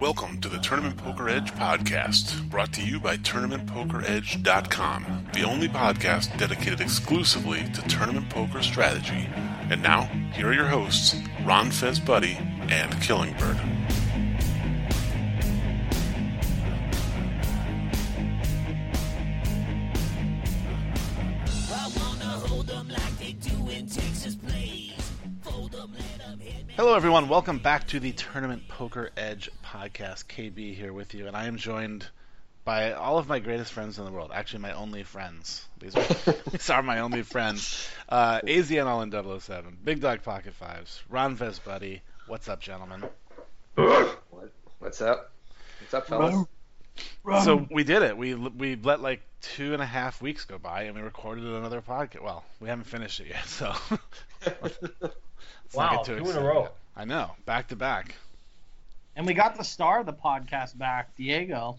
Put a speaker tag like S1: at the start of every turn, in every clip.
S1: Welcome to the Tournament Poker Edge podcast, brought to you by TournamentPokerEdge.com, the only podcast dedicated exclusively to tournament poker strategy. And now, here are your hosts, Ron Fez Buddy and Killingbird. Hello, everyone. Welcome back to the Tournament Poker Edge podcast. KB here with you, and I am joined by all of my greatest friends in the world. Actually, my only friends. These are, these are my only friends. Uh, AZN All in 007, Big Dog Pocket Fives, Ron Fez Buddy. What's up, gentlemen?
S2: What? What's up? What's up, fellas?
S1: So we did it. We we let like two and a half weeks go by, and we recorded another podcast. Well, we haven't finished it yet, so. Let's
S3: Wow,
S1: get too
S3: two in a row.
S1: I know, back to back.
S4: And we got the star of the podcast back, Diego.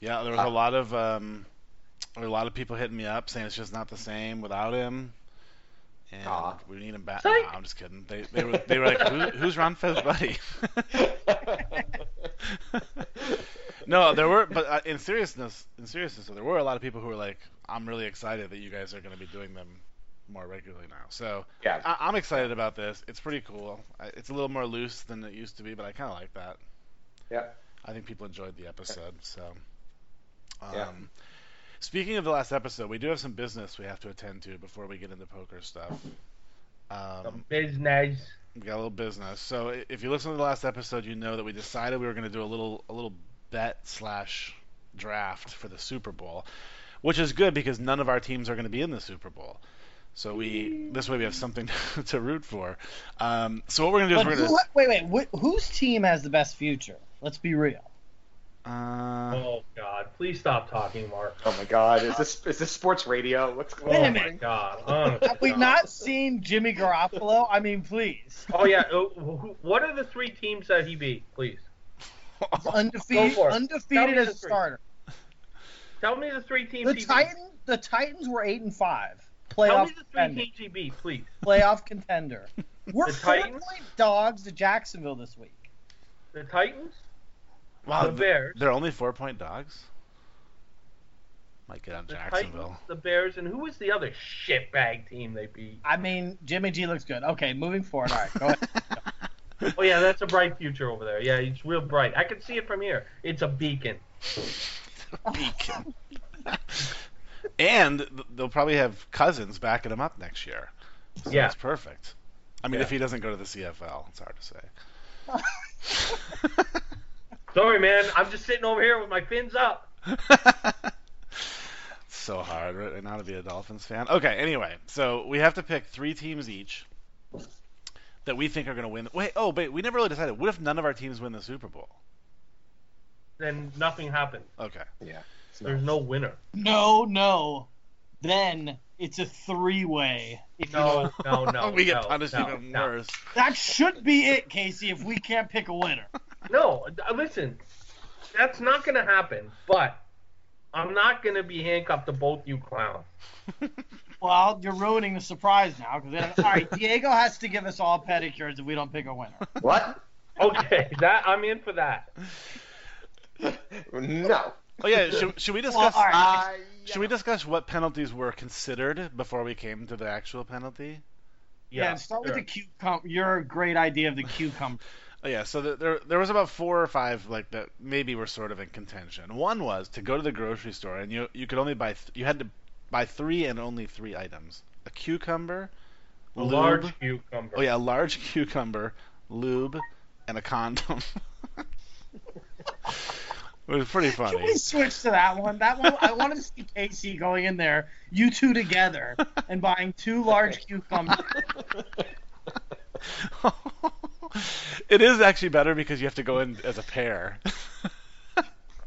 S1: Yeah, there was a lot of um, there a lot of people hitting me up saying it's just not the same without him, and
S2: Aw.
S1: we need him back. No, I'm just kidding. They they were they were like, Who, "Who's Ron Fez buddy?" no, there were, but uh, in seriousness, in seriousness, there were a lot of people who were like, "I'm really excited that you guys are going to be doing them more regularly now." So
S2: yeah.
S1: I, I'm excited about this. It's pretty cool. It's a little more loose than it used to be, but I kind of like that.
S2: Yeah.
S1: I think people enjoyed the episode. So, um,
S2: Yeah.
S1: speaking of the last episode, we do have some business we have to attend to before we get into poker stuff. Um,
S3: Some business.
S1: we got a little business. So, if you listen to the last episode, you know that we decided we were going to do a little a little bet slash draft for the Super Bowl, which is good because none of our teams are going to be in the Super Bowl. So we this way we have something to root for. Um, so what we're gonna do is
S4: But
S1: we're
S4: who,
S1: gonna.
S4: wait, wait, wh- whose team has the best future? Let's be real.
S1: Uh,
S3: Oh God! Please stop talking, Mark.
S2: Oh my God! Is this is this sports radio? What's going
S4: Wait a
S3: Oh
S2: on?
S4: minute.
S3: my God! Oh,
S4: Have we
S3: God.
S4: not seen Jimmy Garoppolo? I mean, please.
S3: Oh yeah. uh, What are the three teams that he beat? Please
S4: Undefeated,
S3: Go for it. Tell
S4: undefeated as a
S3: three.
S4: starter.
S3: tell me the three teams.
S4: The
S3: he beat.
S4: Titan, the Titans were eight and five.
S3: Tell
S4: Playoff
S3: me the three
S4: contender.
S3: teams he beat, please.
S4: Playoff contender. We're
S3: The
S4: four
S3: Titans?
S4: point dogs to Jacksonville this week.
S3: The Titans,
S1: wow,
S3: the Bears,
S1: they're only four point dogs. Might get on
S3: the
S1: Jacksonville.
S3: Titans, the Bears, and who was the other shitbag team they beat?
S4: I mean, Jimmy G looks good. Okay, moving forward. All right, go ahead.
S3: Oh yeah, that's a bright future over there. Yeah, it's real bright. I can see it from here. It's a beacon.
S1: Beacon. And they'll probably have Cousins backing him up next year. So
S3: Yeah.
S1: that's perfect. I mean,
S3: Yeah.
S1: if he doesn't go to the CFL, it's hard to say.
S3: Sorry, man. I'm just sitting over here with my fins up.
S1: so hard right now to be a Dolphins fan. Okay, anyway, so we have to pick three teams each that we think are going to win. Wait, oh, wait, we never really decided. What if none of our teams win the Super Bowl?
S3: Then nothing happens.
S1: Okay.
S2: Yeah. It's
S3: There's no winner.
S4: No, no. Then it's a three-way. If you know
S3: No, no, no.
S1: we get
S3: no,
S1: punished
S3: no,
S1: even
S3: no.
S1: worse.
S4: That should be it, Casey, if we can't pick a winner.
S3: No, uh, listen, that's not gonna happen. But I'm not gonna be handcuffed to both you clowns.
S4: Well, you're ruining the surprise now. Cause then, all right, Diego has to give us all pedicures if we don't pick a winner.
S2: What?
S3: Okay, that I'm in for that.
S2: No.
S1: Oh yeah, should, should we
S4: Well,
S1: discuss?
S4: all right.
S2: Uh,
S1: Should we discuss what penalties were considered before we came to the actual penalty?
S4: Yeah, start with the cucumber. Your great idea of the cucumber.
S1: Oh, yeah, so there- there there was about four or five like that maybe were sort of in contention. One was to go to the grocery store and you you could only buy th- you had to buy three and only three items: a cucumber,
S3: a
S1: lube.
S3: large cucumber.
S1: Oh yeah, a large cucumber, lube, and a condom. it was pretty
S4: Can
S1: funny.
S4: we switch to that one? That one, I want to see Casey going in there, you two together, and buying two large cucumbers.
S1: it is actually better because you have to go in as a pair.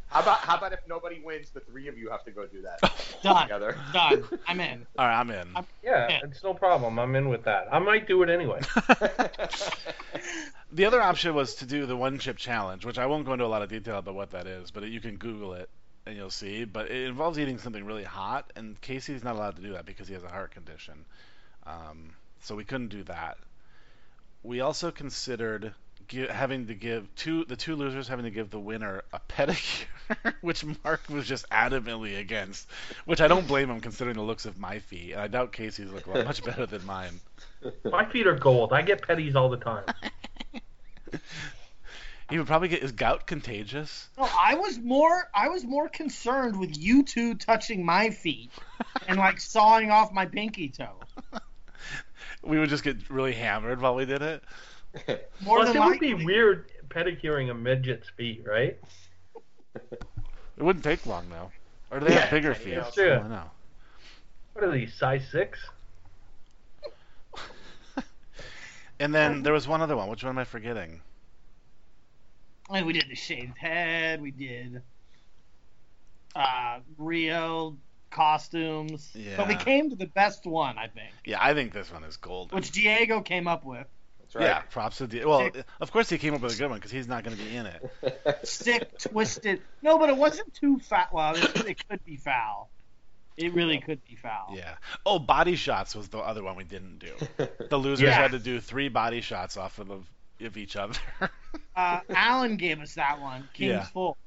S2: How about how about if nobody wins, the three of you have to go do that
S4: Done.
S2: together.
S4: Done. I'm in.
S1: All right, I'm in.
S4: I'm-
S3: Yeah,
S4: Yeah.
S3: it's no problem. I'm in with that. I might do it anyway.
S1: The other option was to do the one chip challenge, which I won't go into a lot of detail about what that is, but you can Google it and you'll see. But it involves eating something really hot, and Casey's not allowed to do that because he has a heart condition. Um, so we couldn't do that. we also considered gi- having to give two the two losers having to give the winner a pedicure, which Mark was just adamantly against. Which I don't blame him considering the looks of my feet, and I doubt Casey's look much better than mine.
S3: My feet are gold. I get petties all the time.
S1: He would probably get is gout contagious.
S4: No, I was more I was more concerned with you two touching my feet and like sawing off my pinky toe.
S1: We would just get really hammered while we did it.
S4: More
S3: Plus,
S4: than
S3: it would be weird pedicuring a midget's feet, right?
S1: It wouldn't take long though. Or do they have bigger
S2: tiny
S1: feet?
S2: else.
S3: Yeah.
S1: I know.
S3: What are these, size six?
S1: And then there was one other one. Which one am I forgetting?
S4: I mean, we did the shaved head. We did uh, Rio costumes. Yeah. But we came to the best one, I think,
S1: Yeah, I think this one is gold.
S4: which Diego came up with.
S2: That's right.
S1: Yeah, props to D. Well, of course he came up with a good one because he's not going to be in it.
S4: Sick, twisted. No, but it wasn't too foul. Well, it, it could be foul. It really could be foul.
S1: Yeah. Oh, body shots was the other one we didn't do. The losers
S3: Yeah.
S1: had to do three body shots off of, of each other,
S4: Uh, Alan gave us that one. King's
S1: Yeah.
S4: Full.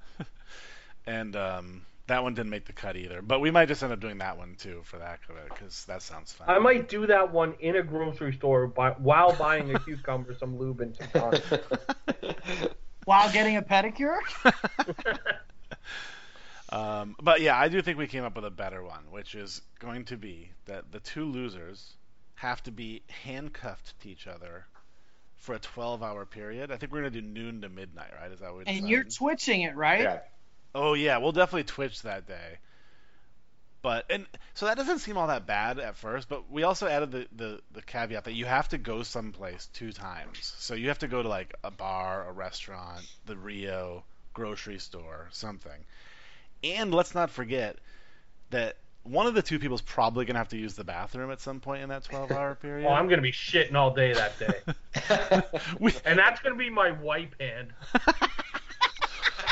S1: and um, that one didn't make the cut either. But we might just end up doing that one too for that because that sounds fun.
S3: I might do that one in a grocery store by, while buying a cucumber, some lube, and some condoms.
S4: While getting a pedicure?
S1: Um, but yeah, I do think we came up with a better one, which is going to be that the two losers have to be handcuffed to each other for a 12-hour period. I think we're gonna do noon to midnight, right? Is that what? we
S4: And you're
S1: decided?
S4: twitching it, right?
S2: yeah.
S1: Oh yeah, we'll definitely Twitch that day. But and so that doesn't seem all that bad at first, but we also added the, the, the caveat that you have to go someplace two times. So you have to go to like a bar, a restaurant, the Rio grocery store, something. And let's not forget that one of the two people's probably gonna have to use the bathroom at some point in that twelve hour period.
S3: Oh, I'm gonna be shitting all day that day,
S1: we,
S3: and that's gonna be my wipe hand.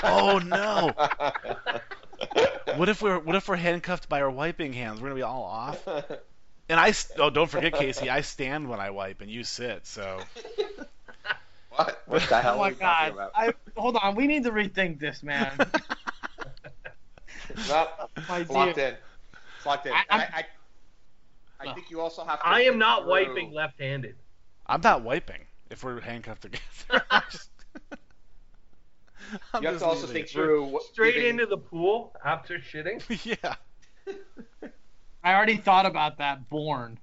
S1: oh no! What if we're what if we're handcuffed by our wiping hands? We're gonna be all off. And I oh don't forget Casey, I stand when I wipe and you sit. So
S2: what? What the hell
S4: Oh
S2: are
S4: my
S2: you
S4: god. I, hold on, we need to rethink this, man.
S2: Well,
S4: oh,
S2: My locked
S4: dear.
S2: in. It's locked in.
S4: I-
S2: And
S4: I'm-
S2: I, I, I think you also have to.
S3: I am not
S2: through-
S3: wiping left-handed.
S1: I'm not wiping if we're handcuffed together. I'm
S2: You have to also
S1: leaving
S2: think
S1: it.
S2: through what,
S3: Straight
S2: giving-
S3: into the pool after shitting.
S1: yeah.
S4: I already thought about that. Born.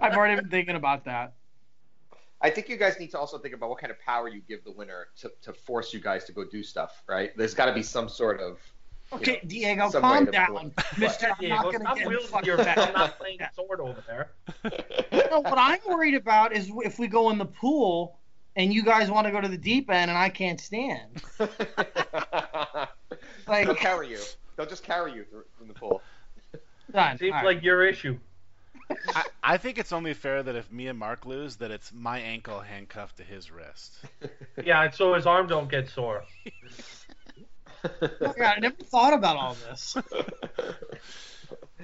S4: I've already been thinking about that.
S2: I think you guys need to also think about what kind of power you give the winner to, to force you guys to go do stuff, right? There's got to be some sort of.
S4: Okay, Diego, calm down. Mister. I'm
S3: Diego,
S4: not gonna
S3: stop
S4: get
S3: wielding your
S4: back.
S3: I'm not playing sword over there.
S4: No, what I'm worried about is if we go in the pool and you guys want to go to the deep end and I can't stand. Like-
S2: They'll carry you. They'll just carry you through in the pool.
S4: Done.
S3: Seems
S4: All right.
S3: like your issue.
S1: I, I think it's only fair that if me and Mark lose, that it's my ankle handcuffed to his wrist.
S3: Yeah, and so his arm don't get sore.
S4: Oh God, I never thought about all this.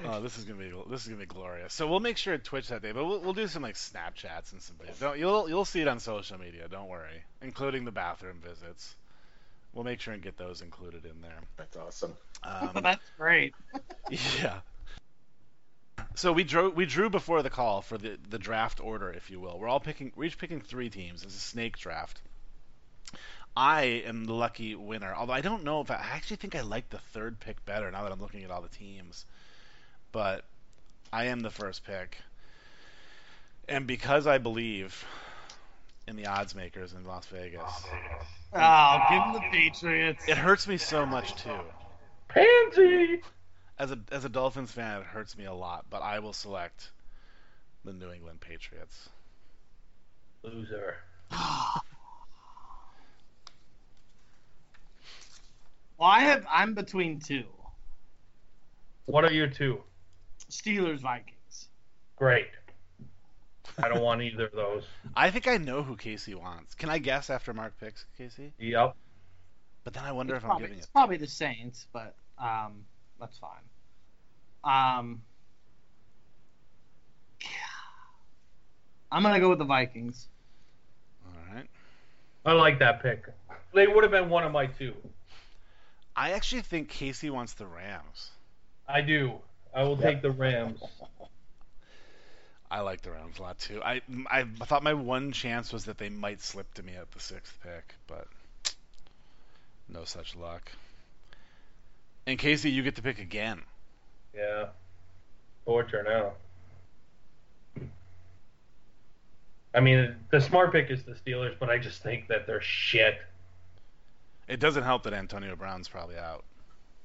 S1: Oh, this is gonna be this is gonna be glorious. So we'll make sure to Twitch that day, but we'll, we'll do some like Snapchats and some. Don't you'll you'll see it on social media. Don't worry, including the bathroom visits. We'll make sure and get those included in there.
S2: That's awesome.
S1: Um,
S4: That's great.
S1: yeah. So we drew we drew before the call for the the draft order, if you will. We're all picking we're each picking three teams. It's a snake draft. I am the lucky winner. Although I don't know if I, I actually think I like the third pick better now that I'm looking at all the teams. But I am the first pick. And because I believe in the odds makers in Las Vegas,
S4: Oh, give him the Patriots.
S1: it hurts me so much too.
S3: Pansy.
S1: As a as a Dolphins fan, it hurts me a lot, but I will select the New England Patriots.
S3: Loser.
S4: Well, I have. I'm between two.
S3: What are your two?
S4: Steelers, Vikings.
S3: Great. I don't want either of those.
S1: I think I know who Casey wants. Can I guess after Mark picks Casey?
S3: Yep.
S1: But then I wonder
S4: It's
S1: if I'm
S4: probably,
S1: giving
S4: it's
S1: it.
S4: probably the Saints, but um, that's fine. Um, I'm gonna go with the Vikings. All right.
S3: I like that pick. They would have been one of my two.
S1: I actually think Casey wants the Rams.
S3: I do. I will
S2: Yep.
S3: take the Rams.
S1: I like the Rams a lot too. I I thought my one chance was that they might slip to me at the sixth pick, but no such luck. And Casey, you get to pick again.
S3: Yeah. Torture now. I mean, the smart pick is the Steelers, but I just think that they're shit.
S1: It doesn't help that Antonio Brown's probably out.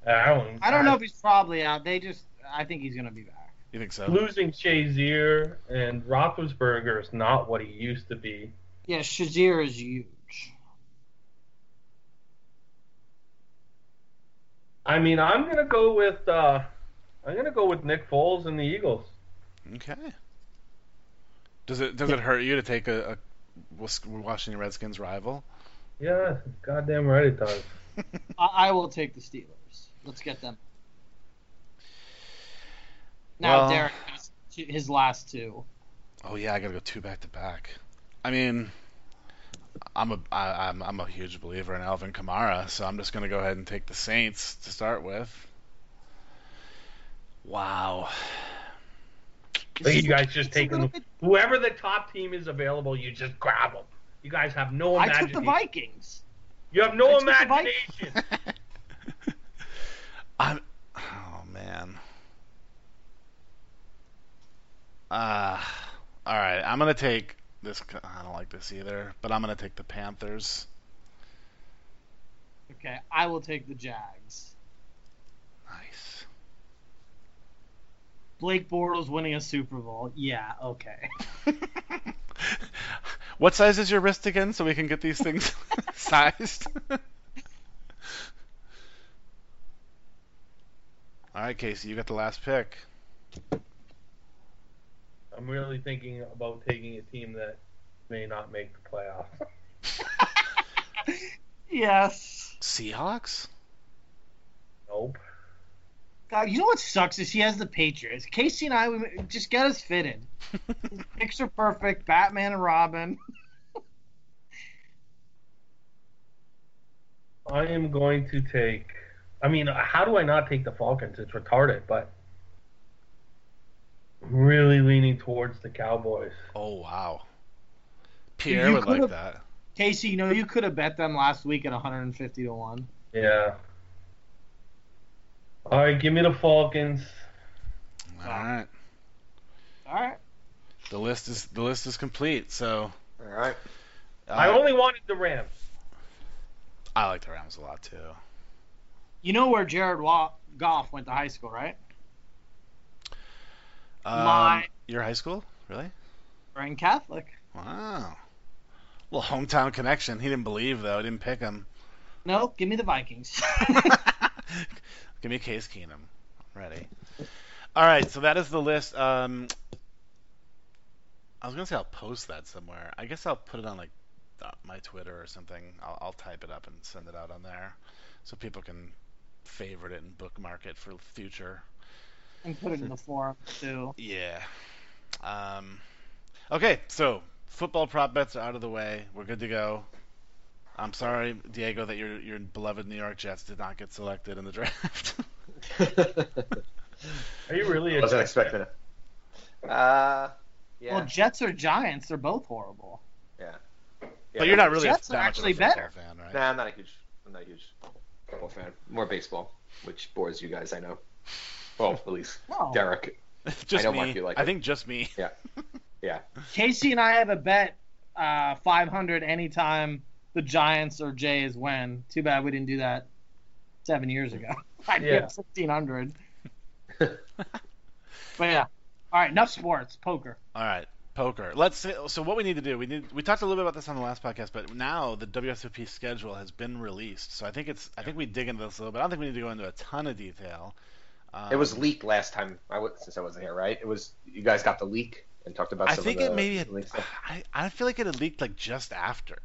S3: Uh, I don't.
S4: I don't know if he's probably out. They just, I think he's gonna be back.
S1: You think so?
S3: Losing Shazier and Roethlisberger is not what he used to be.
S4: Yeah, Shazier is huge.
S3: I mean, I'm gonna go with uh, I'm gonna go with Nick Foles and the Eagles.
S1: Okay. Does it does it hurt you to take a, a Washington Redskins rival?
S3: Yeah, goddamn right it does.
S4: I, I will take the Steelers. Let's get them. Now
S1: Well-
S4: Derek has two- his last two.
S1: Oh yeah, I gotta go two back to back. I mean, I'm a I, I'm I'm a huge believer in Alvin Kamara, so I'm just gonna go ahead and take the Saints to start with. Wow.
S3: I think you guys just
S4: It's a
S3: taking
S4: bit-
S3: whoever the top team is available, you just grab them. You guys have no imagination.
S4: I took the Vikings.
S3: You have no
S4: took
S3: imagination.
S1: I'm. Oh man. Uh, all right. I'm gonna take this. I don't like this either, but I'm gonna take the Panthers.
S4: Okay, I will take the Jags.
S1: Nice.
S4: Blake Bortles winning a Super Bowl. Yeah, okay.
S1: what size is your wrist again, so we can get these things sized? All right, Casey, you got the last pick.
S3: I'm really thinking about taking a team that may not make the playoffs.
S4: Yes.
S1: Seahawks?
S3: Nope.
S4: God, you know what sucks is he has the Patriots. Casey and I, we just get us fitted. Picks are perfect. Batman and Robin.
S3: I am going to take. I mean, how do I not take the Falcons? It's retarded, but I'm really leaning towards the Cowboys.
S1: Oh wow. Pierre
S4: You
S1: would like that.
S4: Casey, you know you could have bet them last week at 150 to one.
S3: Yeah. All right, give me the Falcons.
S1: All right.
S4: All right.
S1: The list is the list is complete. So
S2: All right.
S1: uh,
S3: I only wanted the Rams.
S1: I like the Rams a lot too.
S4: You know where Jared Wa- Goff went to high school, right?
S1: Um,
S4: My-
S1: your high school, really?
S4: Marin Catholic.
S1: Wow. Well, hometown connection. He didn't believe though. He didn't pick him.
S4: No, give me the Vikings.
S1: Give me Case Keenum. I'm ready. All right, so that is the list. Um, I was gonna say I'll post that somewhere. I guess I'll put it on like my Twitter or something. I'll, I'll type it up and send it out on there, so people can favorite it and bookmark it for future.
S4: And put it in the forum too.
S1: Yeah. Um, okay, so football prop bets are out of the way. We're good to go. I'm sorry, Diego, that your your beloved New York Jets did not get selected in the draft.
S3: Are you really? a-
S2: Wasn't expecting it. Uh, yeah.
S4: Well, Jets or Giants, they're both horrible.
S2: yeah.
S1: but you're not really
S4: Jets
S1: a,
S4: are actually
S1: a
S4: better.
S1: fan, right?
S2: Nah, I'm not a huge. I'm not a huge football fan. More baseball, which bores you guys. I know. Well, at least
S4: No.
S2: Derek.
S1: just
S2: I know
S1: me.
S2: Mark, you like
S1: I
S2: it.
S1: think just me.
S2: Yeah. Yeah.
S4: Casey and I have a bet, uh, 500 anytime the Giants or Jays win. Too bad we didn't do that seven years ago. I'd
S3: Yeah.
S4: get 1600. but yeah. All right, enough sports. Poker.
S1: All right, poker. Let's. say- So what we need to do? We need. We talked a little bit about this on the last podcast, but now the WSOP schedule has been released. So I think it's. I think we dig into this a little bit. I don't think we need to go into a ton of detail. Um,
S2: It was leaked last time. I was, since I wasn't here, right? It was. You guys got the leak and talked about.
S1: I
S2: some
S1: think
S2: of the
S1: it maybe. Had,
S2: leaked.
S1: I, I feel like it had leaked like just after.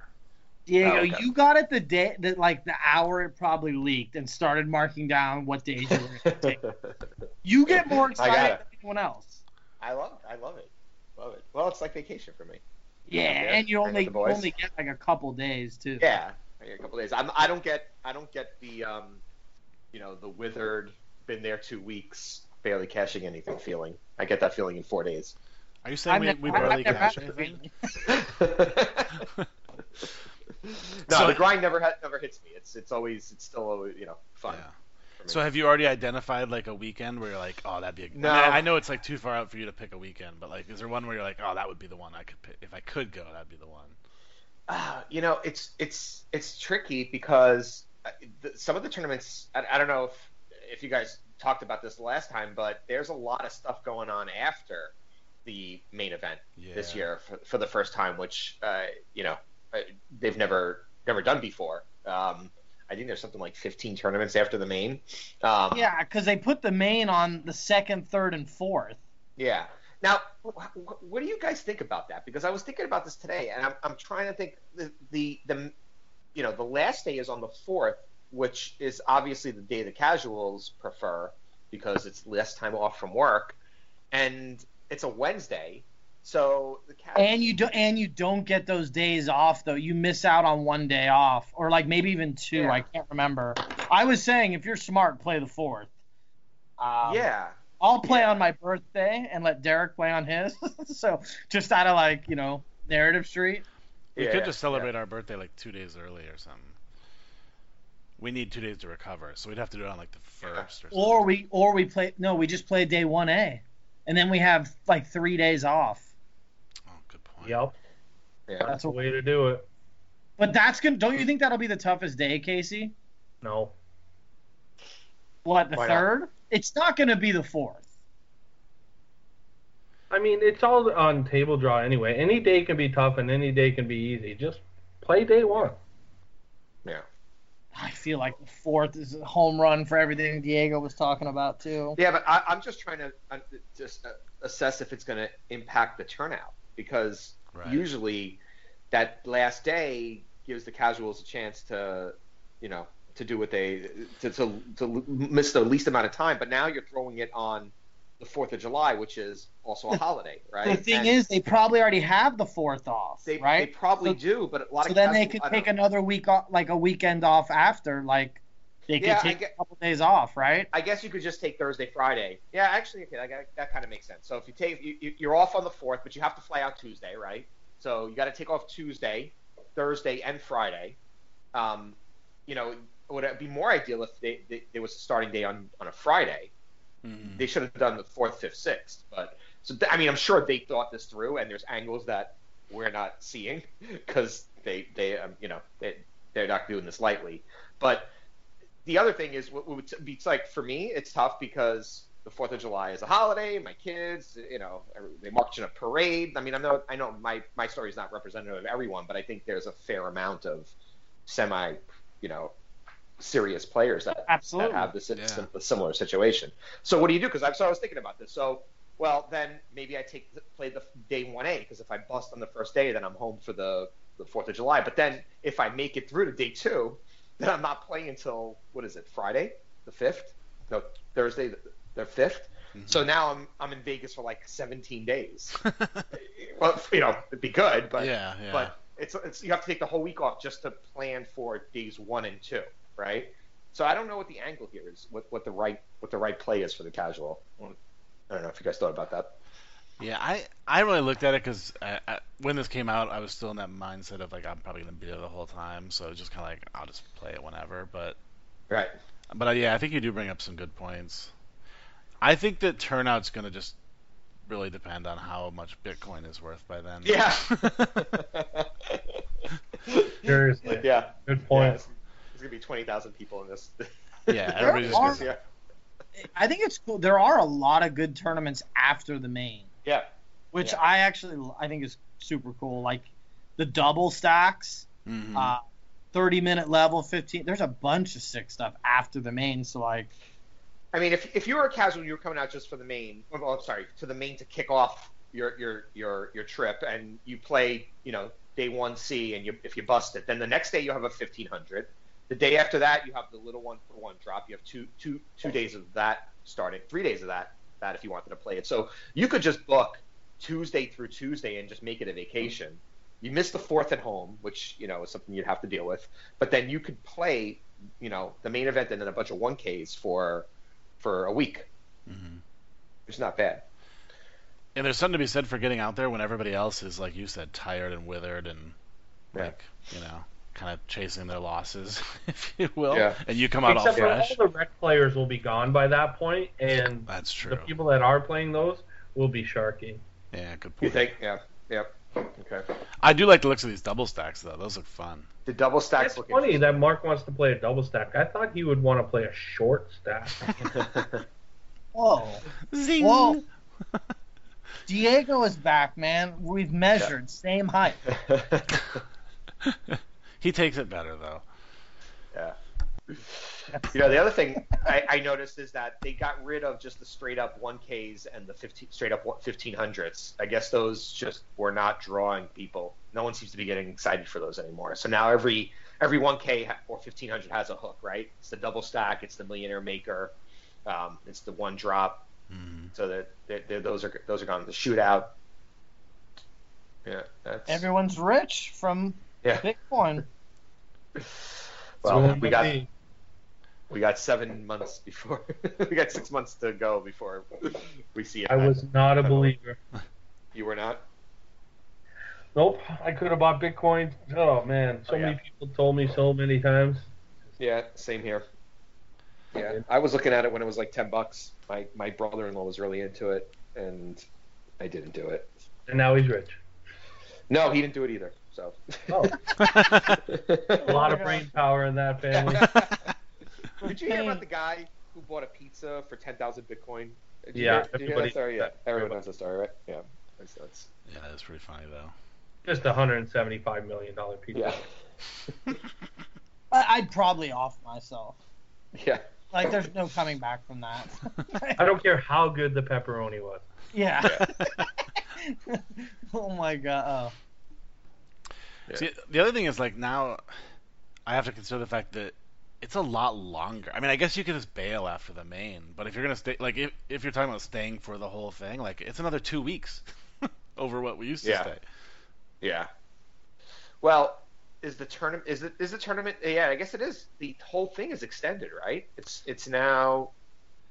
S4: Diego,
S2: Oh, okay.
S4: you got it the day that like the hour it probably leaked and started marking down what days you were going to take. You get more
S2: I got
S4: excited
S2: it.
S4: than anyone else.
S2: I love. I love it. Love it. Well, it's like vacation for me.
S4: Yeah,
S2: Yeah,
S4: and you only you only get like a couple days too.
S2: Yeah, I get a couple days. I'm, I don't get I don't get the um, you know, the withered, been there two weeks, barely cashing anything feeling. I get that feeling in four days.
S1: Are you saying
S4: I've
S1: we,
S4: never-
S1: we barely
S4: never
S1: cash anything?
S2: no,
S1: So-
S2: the grind never ha- never hits me. It's it's always it's still always, you know fun.
S1: Yeah. So have you already identified like a weekend where you're like, oh, that'd be a
S2: No.
S1: I, mean, I know it's like too far out for you to pick a weekend, but like, is there one where you're like, oh, that would be the one I could pick if I could go, that'd be the one.
S2: Ah, you know, it's it's it's tricky because uh, the, some of the tournaments. I, I don't know if if you guys talked about this last time, but there's a lot of stuff going on after the main event
S1: Yeah.
S2: this year for, for the first time, which uh, you know uh, they've never never done before. Um, I think there's something like 15 tournaments after the main. Um,
S4: Yeah, because they put the main on the second, third, and fourth.
S2: Yeah. Now, wh- wh- what do you guys think about that? Because I was thinking about this today, and I'm, I'm trying to think. The, the the you know the last day is on the fourth, which is obviously the day the casuals prefer because it's less time off from work, and it's a Wednesday, so the ca-
S4: And you do and you don't get those days off though. You miss out on one day off, or like maybe even two.
S2: Yeah.
S4: I can't remember. I was saying if you're smart, play the fourth. Um,
S2: yeah.
S4: I'll play
S2: Yeah.
S4: on my birthday and let Derek play on his. so just out of like you know narrative street.
S1: We
S2: yeah,
S1: could just
S2: yeah.
S1: celebrate our birthday like two days early or something. We need two days to recover, so we'd have to do it on like the first or something.
S4: Or we or we play no, we just play day one A, and then we have like three days off.
S1: Oh, good point.
S3: Yep,
S2: Yeah.
S3: that's a way to do it.
S4: But that's gonna. Don't you think that'll be the toughest day, Casey?
S3: No,
S4: What the
S2: Why not?
S4: third? It's not gonna be the fourth.
S3: I mean it's all on table draw anyway. Any day can be tough and any day can be easy. Just play day one.
S2: Yeah.
S4: I feel like the fourth is a home run for everything Diego was talking about too.
S2: Yeah, but I, I'm just trying to uh, just uh, assess if it's going to impact the turnout because
S1: Right.
S2: usually that last day gives the casuals a chance to, you know, to do what they to, to, to miss the least amount of time. But now you're throwing it on the Fourth of July, which is also a holiday, right?
S4: The thing
S2: And
S4: is, they probably already have the fourth off,
S2: they,
S4: right?
S2: they probably
S4: So-
S2: do, but a lot
S4: so
S2: of
S4: then they could take another week off, like a weekend off after, like they could
S2: Yeah,
S4: take
S2: get-
S4: a couple days off, right?
S2: I guess you could just take Thursday, Friday. Yeah, actually, okay, that, that kind of makes sense. So if you take, you- you're off on the fourth, but you have to fly out Tuesday, right? So you got to take off Tuesday, Thursday, and Friday. Um, you know, would it be more ideal if they, they, there was a starting day on, on a Friday?
S1: Mhm.
S2: They should have done the fourth, fifth, sixth. But so I mean, I'm sure they thought this through, and there's angles that we're not seeing because they they um, you know they they're not doing this lightly. But the other thing is, what would be it's like for me, it's tough because the Fourth of July is a holiday. My kids, you know, they march in a parade. I mean, I know I know my my story is not representative of everyone, but I think there's a fair amount of semi, you know, serious players that
S4: Absolutely.
S2: that have this
S1: Yeah.
S2: a similar situation. So what do you do? Because I, so I was thinking about this. So well, then maybe I take the, play the day one A because if I bust on the first day, then I'm home for the the Fourth of July. But then if I make it through to day two, then I'm not playing until what is it? Friday, the fifth? No, Thursday, the, the 5th
S1: Mhm.
S2: So now I'm I'm in Vegas for like 17 days. well, you know, it'd be good, but
S1: yeah, yeah.
S2: but it's, it's you have to take the whole week off just to plan for days one and two, right? So I don't know what the angle here is, what, what the right what the right play is for the casual. I don't know if you guys thought about that.
S1: Yeah, I I really looked at it because when this came out, I was still in that mindset of like I'm probably gonna be there the whole time, so just kind of like I'll just play it whenever. But
S2: Right.
S1: but uh, yeah, I think you do bring up some good points. I think that turnout's gonna just really depend on how much Bitcoin is worth by then.
S2: Yeah.
S3: Seriously.
S2: yeah.
S3: Good
S2: Yeah,
S3: point.
S2: There's, there's gonna be 20,000 people in this.
S1: yeah, everybody's just
S4: are-
S1: gonna,
S2: yeah.
S4: I think it's cool. There are a lot of good tournaments after the main,
S2: Yeah.
S4: which
S2: Yeah.
S4: I actually I think is super cool. Like the double stacks,
S1: Mhm.
S4: uh, 30 minute level, 15. There's a bunch of sick stuff after the main. So like,
S2: I mean, if, if you were a casual, you were coming out just for the main. Well, I'm sorry, to the main to kick off your your your your trip, and you play, you know, day one C, and you if you bust it, then the next day you have a 1500. The day after that, you have the little one for one drop. You have two two two days of that starting, three days of that that if you wanted to play it. So you could just book Tuesday through Tuesday and just make it a vacation. You miss the fourth at home, which you know is something you'd have to deal with. But then you could play, you know, the main event and then a bunch of one Ks for for a week.
S1: hmm
S2: It's not bad.
S1: And there's something to be said for getting out there when everybody else is, like you said, tired and withered and
S2: Yeah.
S1: like you know, kind of chasing their losses, if you will.
S2: Yeah.
S1: And you come out
S3: Except
S1: all
S3: for
S1: fresh.
S3: all the rec players will be gone by that point, and
S1: That's true.
S3: the people that are playing those will be Sharky.
S1: Yeah, good point.
S2: You think? Yeah. Yep. Okay.
S1: I do like the looks of these double stacks though. Those look fun.
S2: The double stacks
S3: It's
S2: look
S3: funny that Mark wants to play a double stack. I thought he would want to play a short stack.
S4: Whoa.
S1: Zing.
S4: Whoa. Diego is back, man. We've measured. Same height.
S1: He takes it better though.
S2: Yeah. You know, the other thing I, I noticed is that they got rid of just the straight up 1Ks and the 15, straight up 1500s. I guess those just were not drawing people. No one seems to be getting excited for those anymore. So now every every 1K or 1500 has a hook, right? It's the double stack, it's the millionaire maker, um, it's the one drop.
S1: Mhm.
S2: So that they're, they're, those are those are gone. To the shootout. Yeah, that's
S4: Everyone's rich from
S2: yeah.
S4: Bitcoin.
S2: Well, we got
S3: be.
S2: we got seven months before we got six months to go before we see it.
S3: I was not a believer.
S2: You were not.
S3: Nope. I could have bought Bitcoin. Oh man, so
S2: Oh, yeah.
S3: many people told me so many times.
S2: Yeah, same here. Yeah, I was looking at it when it was like ten bucks. My my brother-in-law was really into it, and I didn't do it.
S3: And now he's rich.
S2: No, he didn't do it either. So.
S3: Oh, a lot of brain power in that family.
S2: Did you hear about the guy who bought a pizza for ten thousand Bitcoin? Did
S3: Yeah,
S2: hear, did you hear
S3: everybody-
S2: that story? Yeah, everyone
S3: everybody-
S2: knows the story, right? Yeah, makes sense.
S1: yeah, that's pretty funny though.
S3: Just a hundred and seventy-five million dollar pizza.
S2: Yeah,
S4: I- I'd probably off myself.
S2: yeah.
S4: Like, there's no coming back from that.
S3: I don't care how good the pepperoni was.
S4: yeah. oh my god. Oh.
S2: Yeah.
S1: See, the other thing is like now, I have to consider the fact that it's a lot longer. I mean, I guess you could just bail after the main, but if you're gonna stay, like if if you're talking about staying for the whole thing, like it's another two weeks over what we used to
S2: Yeah.
S1: stay.
S2: Yeah. Well, is the tournament is it is the tournament? Yeah, I guess it is. The whole thing is extended, right? It's it's now.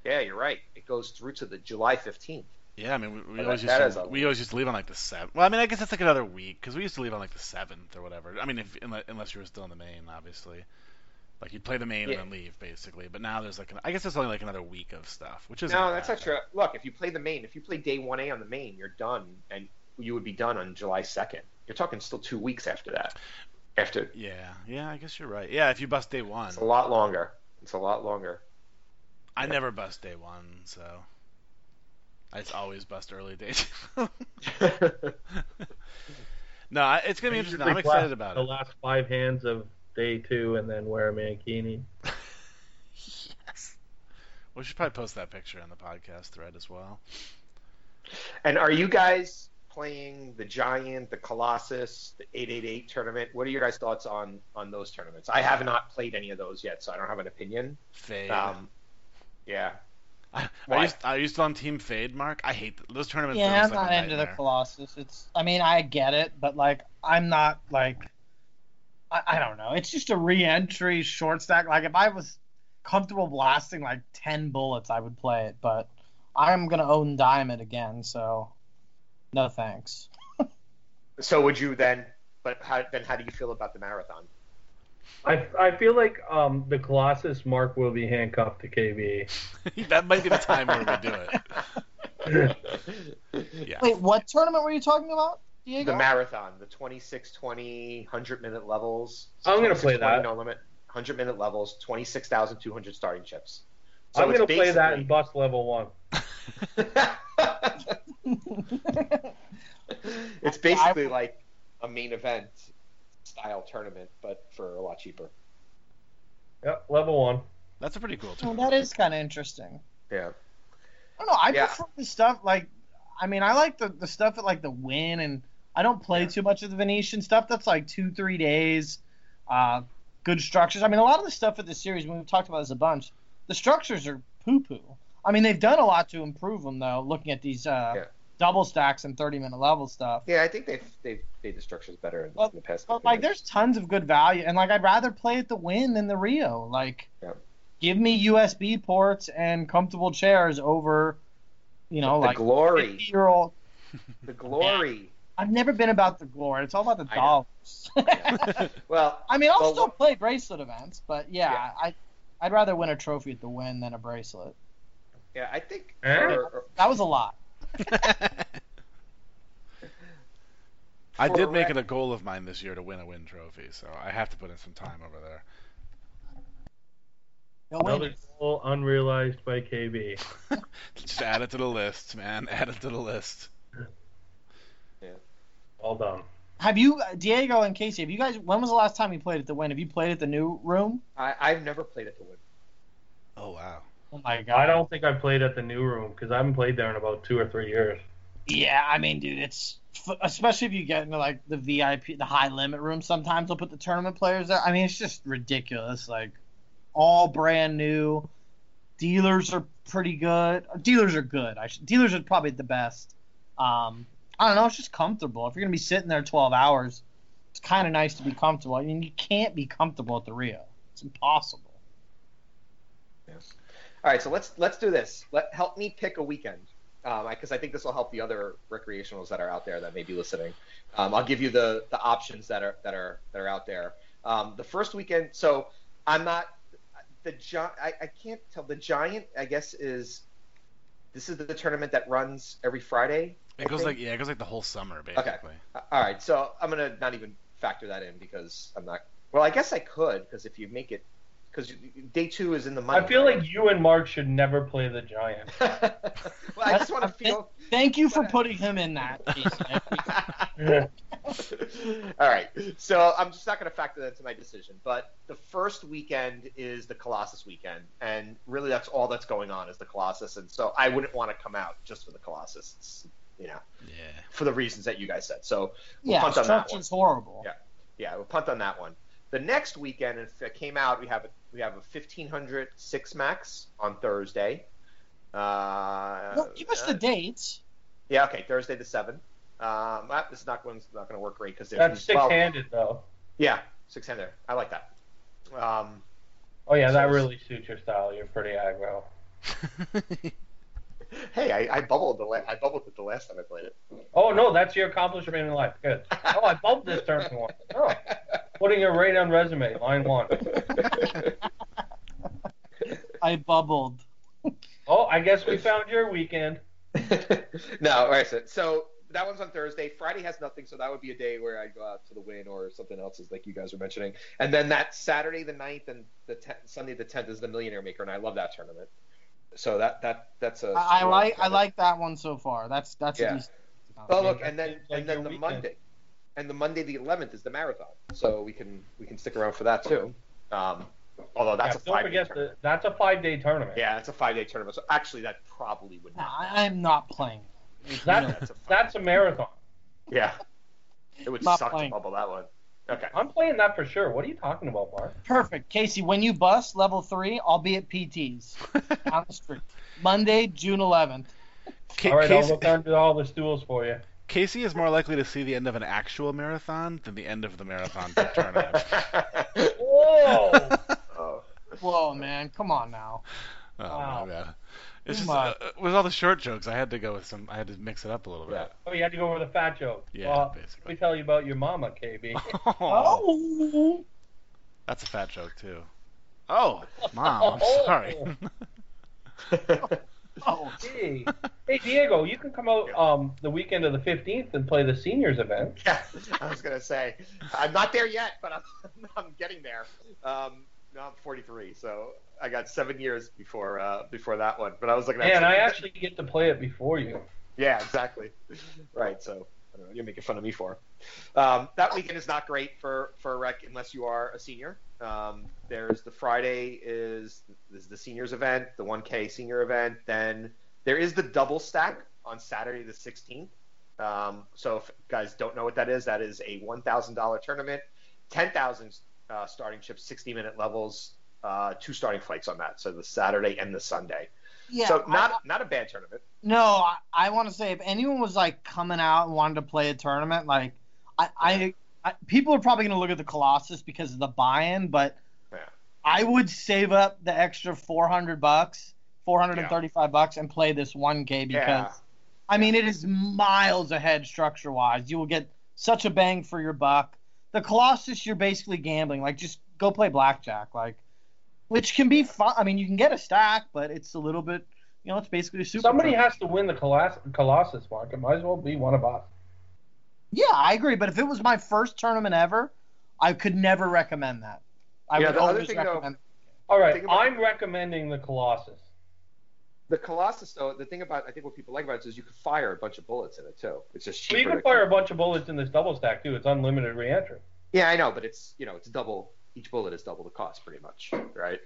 S2: Yeah, you're right. It goes through to the July fifteenth.
S1: Yeah, I mean, we, we always
S2: that-
S1: used
S2: that
S1: to we always used to leave on like the seventh. Well, I mean, I guess that's like another week because we used to leave on like the seventh or whatever. I mean, if unless, unless you were still in the main, obviously. Like you'd play the main
S2: Yeah.
S1: and then leave basically, but now there's like an, I guess there's only like another week of stuff, which is
S2: No, that's not true. Look, if you play the main, if you play day one A on the main, you're done, and you would be done on July second. You're talking still two weeks after that. After
S1: Yeah, yeah, I guess you're right. Yeah, if you bust day one,
S2: it's a lot longer. It's a lot longer.
S1: I
S2: Yeah.
S1: never bust day one, so I just always bust early day. no, it's gonna be
S3: I
S1: interesting. I'm excited
S3: blast
S1: about
S3: the
S1: it.
S3: The last five hands of day two and then wear a mankini.
S1: yes. We should probably post that picture on the podcast thread as well.
S2: and are you guys playing the Giant, the Colossus, the 888 tournament? What are your guys' thoughts on on those tournaments? I have not played any of those yet, so I don't have an opinion.
S1: Fade.
S2: Um, yeah.
S1: I,
S2: why?
S1: I used I used on Team Fade, Mark. I hate th- those tournaments.
S4: Yeah, I'm
S1: like
S4: not into the. Colossus. It's, I mean, I get it, but like, I'm not like, I, I don't know. It's just a re-entry short stack. Like, if I was comfortable blasting like ten bullets, I would play it. But I'm gonna own Diamond again, so no thanks.
S2: So would you then? But how, then, how do you feel about the marathon?
S3: I, I feel like um, the Colossus Mark will be handcuffed to KB.
S1: that might be the time where we do it. Yeah.
S4: Wait, what tournament were you talking about, Diego?
S2: The marathon, the 26, 20, 100 minute levels.
S3: I'm gonna play
S2: 20
S3: that.
S2: No limit, 100 minute levels, 26,200 starting chips.
S3: I'm gonna play that in
S2: basically-
S3: bus level one.
S2: it's basically like a main event style tournament, but for a lot cheaper.
S3: Yep, level one.
S1: That's a pretty cool
S4: Well, that is kind of interesting.
S2: Yeah.
S4: I don't know. I
S2: Yeah.
S4: prefer the stuff like, I mean, I like the the stuff at like the Wynn, and I don't play
S2: Yeah.
S4: too much of the Venetian stuff. That's like two three days, uh, good structures. I mean, a lot of the stuff at the series we've talked about this a bunch. The structures are poo poo. I mean, they've done a lot to improve them though. Looking at these uh,
S2: Yeah.
S4: Double stacks and 30 minute level stuff.
S2: Yeah, I think they've they've made the structures better in,
S4: Well,
S2: in the past.
S4: But like,
S2: years.
S4: there's tons of good value, and like, I'd rather play at the Wynn than the Rio. Like,
S2: Yeah.
S4: give me USB ports and comfortable chairs over, you know,
S2: the
S4: like
S2: glory,
S4: year old.
S2: the glory.
S4: I've never been about the glory. It's all about the
S2: I
S4: dollars.
S2: Well,
S4: I mean, I'll
S2: Well,
S4: still play bracelet events, but yeah,
S2: Yeah.
S4: I, I'd rather win a trophy at the Wynn than a bracelet.
S2: yeah, I think.
S3: Eh?
S2: for-
S4: That was a lot.
S1: I did make it a goal of mine this year to win a Wynn trophy, so I have to put in some time over there.
S4: You'll win.
S3: Another goal unrealized by KB.
S1: Just add it to the list, man. Add it to the list.
S3: Well done.
S4: Have you, Diego and Casey? Have you guys? When was the last time you played at the Wynn? Have you played at the new room?
S2: I, I've never played at the Wynn.
S1: Oh wow.
S4: Oh my god!
S3: I don't think I played at the new room because I haven't played there in about two or three years.
S4: Yeah, I mean, dude, it's especially if you get into like the VIP, the high limit room. Sometimes they'll put the tournament players there. I mean, it's just ridiculous. Like all brand new. Dealers are pretty good. Dealers are good. I should, dealers are probably the best. Um, I don't know. It's just comfortable. If you're gonna be sitting there 12 hours, it's kind of nice to be comfortable. I mean, you can't be comfortable at the Rio. It's impossible.
S2: All right, so let's let's do this. Let help me pick a weekend because I think this will help the other recreationals that are out there that may be listening. Um, I'll give you the the options that are that are that are out there. Um, the first weekend, so I'm not the gi- I, I can't tell the giant. I guess is this is the tournament that runs every Friday.
S1: It
S2: I
S1: goes
S2: think?
S1: like yeah, it goes like the whole summer basically. Okay.
S2: All right, so I'm gonna not even factor that in because I'm not. Well, I guess I could because if you make it, because day two is in the Monday.
S3: I feel like you and Mark should never play the Giant.
S2: well, I just want to feel.
S4: Thank you for putting him in that. Casey.
S2: All right, so I'm just not going to factor that into my decision. But the first weekend is the Colossus weekend, and really that's all that's going on is the Colossus, and so I wouldn't want to come out just for the Colossus, it's, you know,
S1: Yeah.
S2: for the reasons that you guys said. So we'll
S4: yeah,
S2: punt on that one.
S4: horrible.
S2: Yeah. Yeah, we'll punt on that one. The next weekend, if it came out, we have a we have a 1500 six max on Thursday. Uh,
S4: Well, give us the
S2: uh,
S4: dates.
S2: Yeah, okay, Thursday the seventh. Um, that- this is not going not going to work great because
S3: That's six-handed though.
S2: Yeah, six hander. I like that. Um,
S3: Oh yeah, that really suits your style. You're pretty aggro.
S2: hey, I, I bubbled the la- I bubbled it the last time I played it.
S3: Oh no, that's your accomplishment in life. Good. Oh, I bubbled this tournament once. Oh, putting it right on resume, line one.
S4: I bubbled.
S3: Oh, I guess we found your weekend.
S2: no, all right. So, so that one's on Thursday. Friday has nothing, so that would be a day where I'd go out to the Wynn or something else, is like you guys were mentioning. And then that Saturday the 9th and the 10th, Sunday the tenth is the Millionaire Maker, and I love that tournament. So that that that's a.
S4: I, I like I like that one so far. That's that's
S2: Yeah.
S4: a decent.
S2: Oh
S3: Yeah,
S2: look, and then
S3: like
S2: and then the
S3: weekend.
S2: Monday, and the Monday the 11th is the marathon, so we can we can stick around for that too. Um, although that's
S3: Yeah,
S2: a
S3: don't
S2: five.
S3: forget that that's a five-day tournament.
S2: Yeah, it's a five day tournament. So actually, that probably would. Not
S4: I, I'm not playing.
S3: That,
S2: That's a
S3: that's a marathon.
S2: Yeah, it would
S4: Not
S2: suck
S4: playing.
S2: to bubble that one. Okay.
S3: I'm playing that for sure. What are you talking about, Mark?
S4: Perfect, Casey. When you bust level three, I'll be at PT's on the street. Monday, June 11th.
S1: Ca-
S3: all right, I'll
S1: Casey,
S3: look under all the stools for you.
S1: Casey is more likely to see the end of an actual marathon than the end of the marathon tournament.
S3: Whoa!
S2: oh.
S4: Whoa, man, come on now.
S1: Oh
S3: Wow.
S1: my bad. It's just uh, with all the short jokes, I had to go with some. I had to mix it up a little bit.
S3: oh, you had to go over the fat joke.
S1: Yeah,
S3: well, let
S1: basically.
S3: me tell you about your mama, KB.
S1: Oh,
S4: Oh.
S1: that's a fat joke too. Oh, mom, I'm
S3: Oh.
S1: sorry.
S4: Oh.
S3: hey, hey, Diego, you can come out um the weekend of the 15th and play the seniors event.
S2: yeah, I was gonna say I'm not there yet, but I'm I'm getting there. Um, now I'm 43, so I got seven years before uh, before that one. But I was looking at.
S3: And I actually get to play it before you.
S2: Yeah, exactly. Right. So I don't know, you're making fun of me for. Um, that weekend is not great for for a rec unless you are a senior. Um, there's the Friday is is the seniors event, the 1K senior event. Then there is the double stack on Saturday the 16th. Um, so if guys don't know what that is, that is a $1,000 tournament, 10,000 uh, starting chips, 60 minute levels, uh, two starting fights on that. So the Saturday and the Sunday.
S4: Yeah,
S2: so
S4: I-
S2: not not a bad tournament.
S4: No, I, I want to say if anyone was like coming out and wanted to play a tournament, like I, I, I people are probably going to look at the Colossus because of the buy-in, but
S2: Yeah.
S4: I would save up the extra 400 bucks, 435 bucks, and play this 1K because
S2: Yeah.
S4: I mean it is miles ahead structure-wise. You will get such a bang for your buck. The Colossus, you're basically gambling. Like just go play blackjack, like which can be fun. I mean, you can get a stack, but it's a little bit. You know, it's basically a super.
S3: Somebody
S4: tournament.
S3: has to win the Colossus, Colossus mark. It might as well be one of us.
S4: Yeah, I agree. But if it was my first tournament ever, I could never recommend that. I
S2: Yeah,
S4: would
S2: the other
S4: always
S2: thing, though-
S4: recommend.
S3: All right,
S2: Think about-
S3: I'm recommending the Colossus.
S2: The Colossus, though, the thing about I think what people like about it is you can fire a bunch of bullets in it too. It's just
S3: Well, you can
S2: to
S3: fire a bunch of bullets in this double stack too. It's unlimited reentry.
S2: Yeah, I know, but it's you know it's double. Each bullet is double the cost, pretty much, right?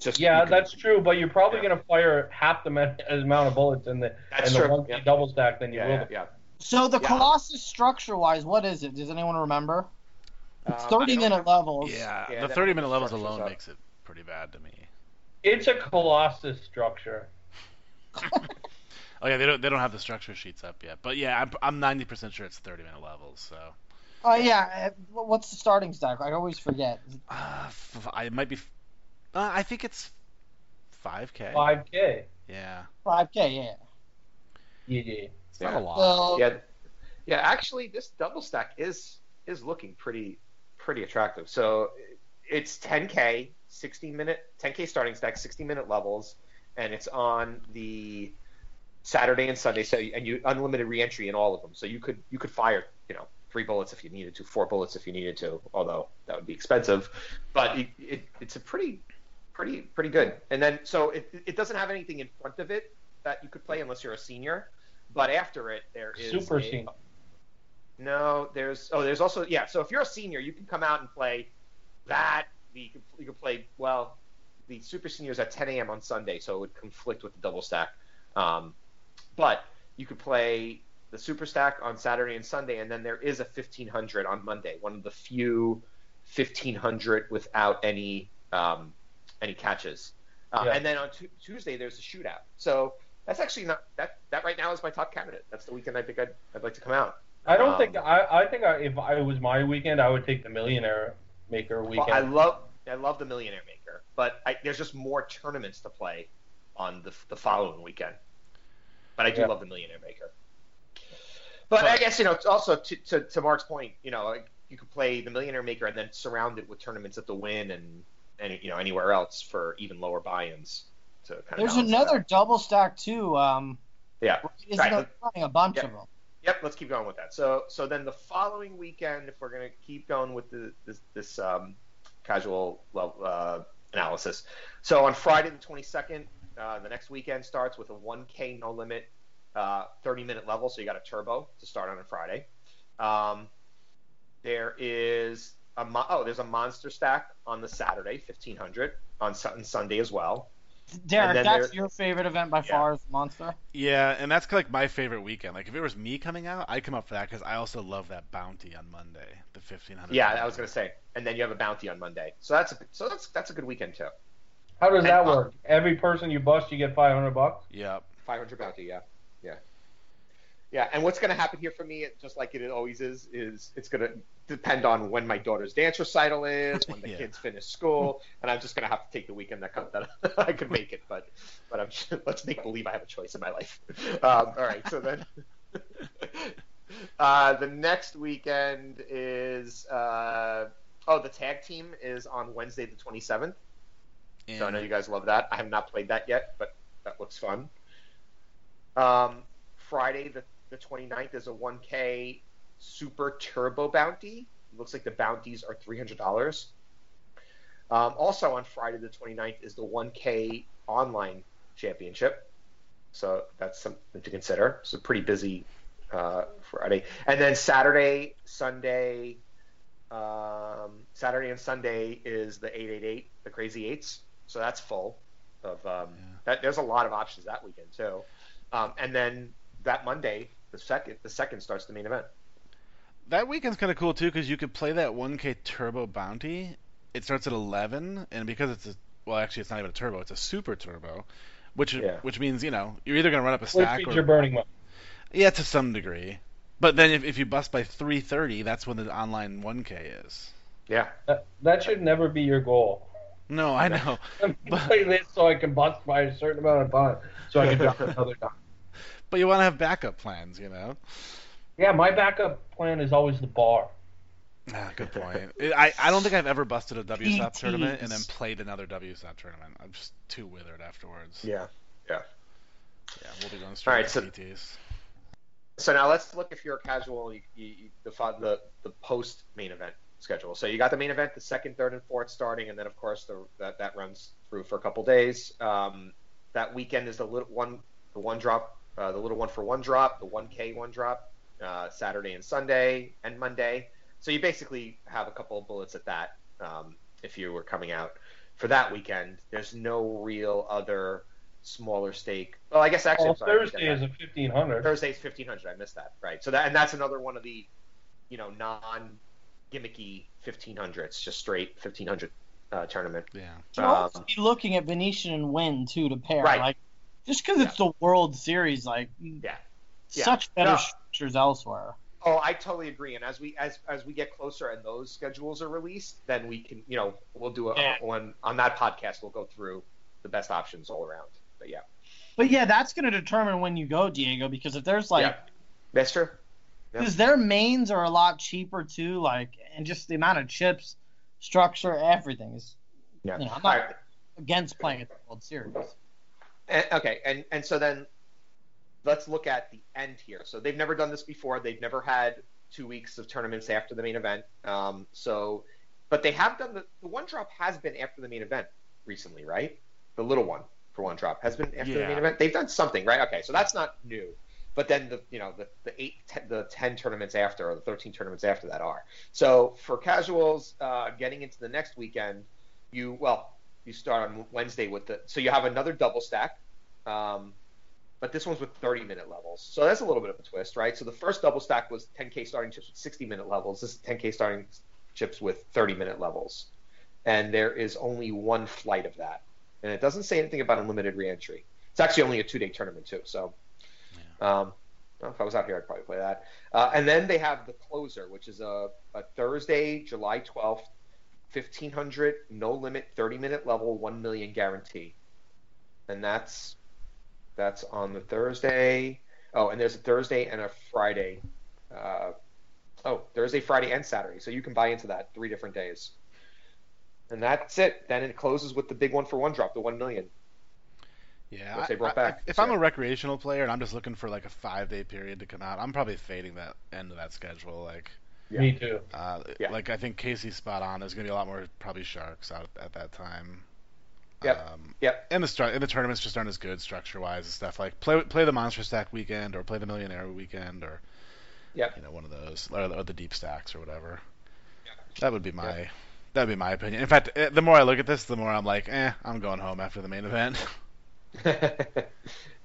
S2: Just
S3: Yeah,
S2: you can-
S3: that's true. But you're probably
S2: Yeah.
S3: going to fire half the ma- amount of bullets in the
S2: That's
S3: in the
S2: true.
S3: one
S2: Yeah.
S3: double stack than you
S2: Yeah,
S3: will.
S2: yeah, yeah.
S4: So the
S2: Yeah.
S4: Colossus structure-wise, what is it? Does anyone remember? It's
S2: Um,
S4: 30
S2: don't
S4: minute
S2: have-
S4: levels.
S1: Yeah,
S2: Yeah,
S1: the 30 minute levels alone
S2: up.
S1: makes it pretty bad to me.
S3: It's a Colossus structure.
S1: Oh yeah, they don't they don't have the structure sheets up yet, but yeah, I'm I'm 90% sure it's 30 minute levels. So
S4: Oh yeah. uh, What's the starting stack? I always forget.
S1: uh, f- I it might be. f- Uh, I think it's 5k.
S3: Five K.
S1: Yeah,
S4: 5K. Yeah.
S3: Yeah, yeah.
S1: it's not a lot.
S4: So
S2: Yeah, yeah. Actually, this double stack is is looking pretty pretty attractive. So it's 10k, 60 minute, 10k starting stack, 60 minute levels, and it's on the Saturday and Sunday. So and you unlimited reentry in all of them. So you could you could fire you know three bullets if you needed to, four bullets if you needed to. Although that would be expensive, but it, it, it's a pretty pretty pretty good. And then so it it doesn't have anything in front of it that you could play unless you're a senior. But after it, there is
S3: Super
S2: a-
S3: senior.
S2: No, there's oh, there's also yeah. So if you're a senior, you can come out and play that. You can, you can play well. The super seniors at 10 a.m. on Sunday, so it would conflict with the double stack. Um, but you could play the super stack on Saturday and Sunday, and then there is a 1500 on Monday. One of the few 1500 without any um, any catches. Uh,
S3: Yeah.
S2: And then on Tu Tuesday there's a shootout. So that's actually not that that right now is my top candidate. That's the weekend I think I'd, I'd like to come out.
S3: I don't
S2: Um,
S3: think I. I think I, if I, it was my weekend, I would take the Millionaire Maker
S2: Well,
S3: weekend.
S2: I love I love the Millionaire Maker, but I, there's just more tournaments to play on the the following weekend. But I do
S3: Yeah.
S2: love the Millionaire Maker. But I guess you know also to, to to Mark's point, you know, like you could play the Millionaire Maker and then surround it with tournaments at the Wynn and any you know anywhere else for even lower buy-ins. To kind of
S4: there's another double stack too. Um,
S2: Yeah.
S4: isn't
S2: Right.
S4: running a bunch
S2: Yeah.
S4: of them?
S2: Yep, let's keep going with that. So, so then the following weekend, if we're going to keep going with the, this, this um, casual level, uh, analysis, so on Friday the 22nd, uh, the next weekend starts with a 1K no limit, uh, 30 minute level. So you got a turbo to start on a Friday. Um, there is a mo- oh, there's a monster stack on the Saturday, 1500 on Sun- Sunday as well.
S4: Derek,
S2: then
S4: that's
S2: there-
S4: your favorite event by
S2: Yeah.
S4: far, is Monster.
S1: Yeah, and that's like my favorite weekend. Like if it was me coming out, I'd come up for that because I also love that bounty on Monday, the 1500.
S2: Yeah, I was going to say, and then you have a bounty on Monday. So that's a, so that's that's a good weekend too.
S3: How does that
S2: and- uh,
S3: work? Every person you bust, you get five hundred bucks.
S1: Yep.
S2: 500 bounty, yeah, yeah, yeah. And what's going to happen here for me, just like it always is, is it's going to depend on when my daughter's dance recital is, when the
S1: Yeah.
S2: kids finish school, and I'm just going to have to take the weekend that comes that I could make it. But but I'm let's make believe I have a choice in my life. Um, all right, so then. Uh, the next weekend is uh, oh the tag team is on Wednesday the 27th.
S1: And
S2: So I know you guys love that. I have not played that yet, but that looks fun. Um, Friday, the, the 29th, is a 1K Super Turbo Bounty. looks like the bounties are $300. Um, also on Friday, the 29th, is the 1K Online Championship. So that's something to consider. It's a pretty busy uh, Friday. And then Saturday, Sunday, um, Saturday and Sunday is the 888, the Crazy Eights. So that's full of um,
S1: Yeah.
S2: that. There's a lot of options that weekend too. Um, and then that Monday, the second, the second starts the main event.
S1: that weekend's kind of cool too because you could play that 1K Turbo Bounty. It starts at 11, and because it's a well, actually, it's not even a turbo; it's a super turbo. which
S2: Yeah.
S1: which means you know you're either gonna run up a stack or
S3: you're burning money.
S1: yeah to some degree. But then if, if you bust by 330, that's when the online 1K is.
S2: Yeah.
S3: That, that should never be your goal.
S1: No, I know.
S3: I'm
S1: But-
S3: playing this so I can bust by a certain amount of time, so I can drop another time.
S1: But you want to have backup plans, you know.
S3: Yeah, my backup plan is always the bar.
S1: Ah, good point. I, I don't think I've ever busted a WSOP tournament and then played another WSOP tournament. I'm just too withered afterwards.
S2: Yeah.
S1: Yeah, Yeah, we'll be going straight
S2: Alright,
S1: to
S2: so-
S1: PTs.
S2: So now let's look if you're a casual, you, you, you the the the post main event schedule. So you got the main event, the second, third, and fourth starting, and then of course the, that that runs through for a couple days. Um, that weekend is the little one, the one drop, uh, the little one for one drop, the one K one drop, uh, Saturday and Sunday and Monday. So you basically have a couple of bullets at that. Um, if you were coming out for that weekend, there's no real other smaller stake. Well, I guess actually
S3: Well,
S2: sorry,
S3: Thursday is a 1500.
S2: Thursday's fifteen hundred. I missed that. Right. So that and that's another one of the, you know, non gimmicky fifteen hundreds, just straight fifteen hundred uh, tournament.
S1: Yeah.
S4: Should also
S2: Um,
S4: be looking at Venetian and Wynn too to pair.
S2: Right.
S4: Like just because it's the World Series, like
S2: Yeah. Yeah.
S4: such better
S2: No.
S4: structures elsewhere.
S2: Oh, I totally agree. And as we as as we get closer and those schedules are released, then we can, you know, we'll do a
S4: Yeah.
S2: one on that podcast. We'll go through the best options all around. But yeah,
S4: But yeah, that's going to determine when you go, Diego, because if there's like,
S2: Yeah. that's true. Yeah.
S4: because their mains are a lot cheaper too, like, and just the amount of chips, structure, everything is
S2: Yeah.
S4: You know, I'm
S2: All
S4: not-
S2: right.
S4: against playing at the World Series.
S2: And, okay, and and so then let's look at the end here. So they've never done this before. They've never had two weeks of tournaments after the main event. Um, so, but they have done the the one drop has been after the main event recently, right? The little one for one drop has been after the main event. They've done something, right? Okay, so that's not new. But then the you know the the eight ten, the ten tournaments after or the thirteen tournaments after that are. So for casuals, uh, getting into the next weekend, you well you start on Wednesday with the so you have another double stack. Um, but this one's with 30 minute levels. So that's a little bit of a twist, right? So the first double stack was 10K starting chips with 60 minute levels. This is 10K starting chips with 30 minute levels. And there is only one flight of that. And it doesn't say anything about unlimited reentry. It's actually only a two day tournament, too. So um, well, if I was out here, I'd probably play that. Uh, and then they have the closer, which is a, a Thursday, July 12th, 1500, no limit, 30 minute level, 1 million guarantee. And that's that's on the Thursday. Oh, and there's a Thursday and a Friday. Uh, oh, Thursday, Friday, and Saturday. So you can buy into that three different days. And that's it. Then it closes with the big one for one drop, the 1 million.
S1: Yeah.
S2: Which they brought
S1: I-
S2: back,
S1: if
S2: so-
S1: I'm a recreational player and I'm just looking for like a five day period to come out, I'm probably fading that end of that schedule. Like,
S2: Yeah.
S3: Me too.
S1: uh,
S2: Yeah.
S1: like I think Casey's spot on. There's gonna be a lot more probably sharks out at that time.
S2: Yep.
S1: Um,
S2: Yep.
S1: and the stru- and the tournaments just aren't as good structure wise and stuff. Like play play the monster stack weekend or play the millionaire weekend or
S2: Yep.
S1: you know one of those or, or the deep stacks or whatever. That would be my that would be my opinion. In fact, eh, the more I look at this, the more I'm like, eh, I'm going home after the main event.
S2: yeah,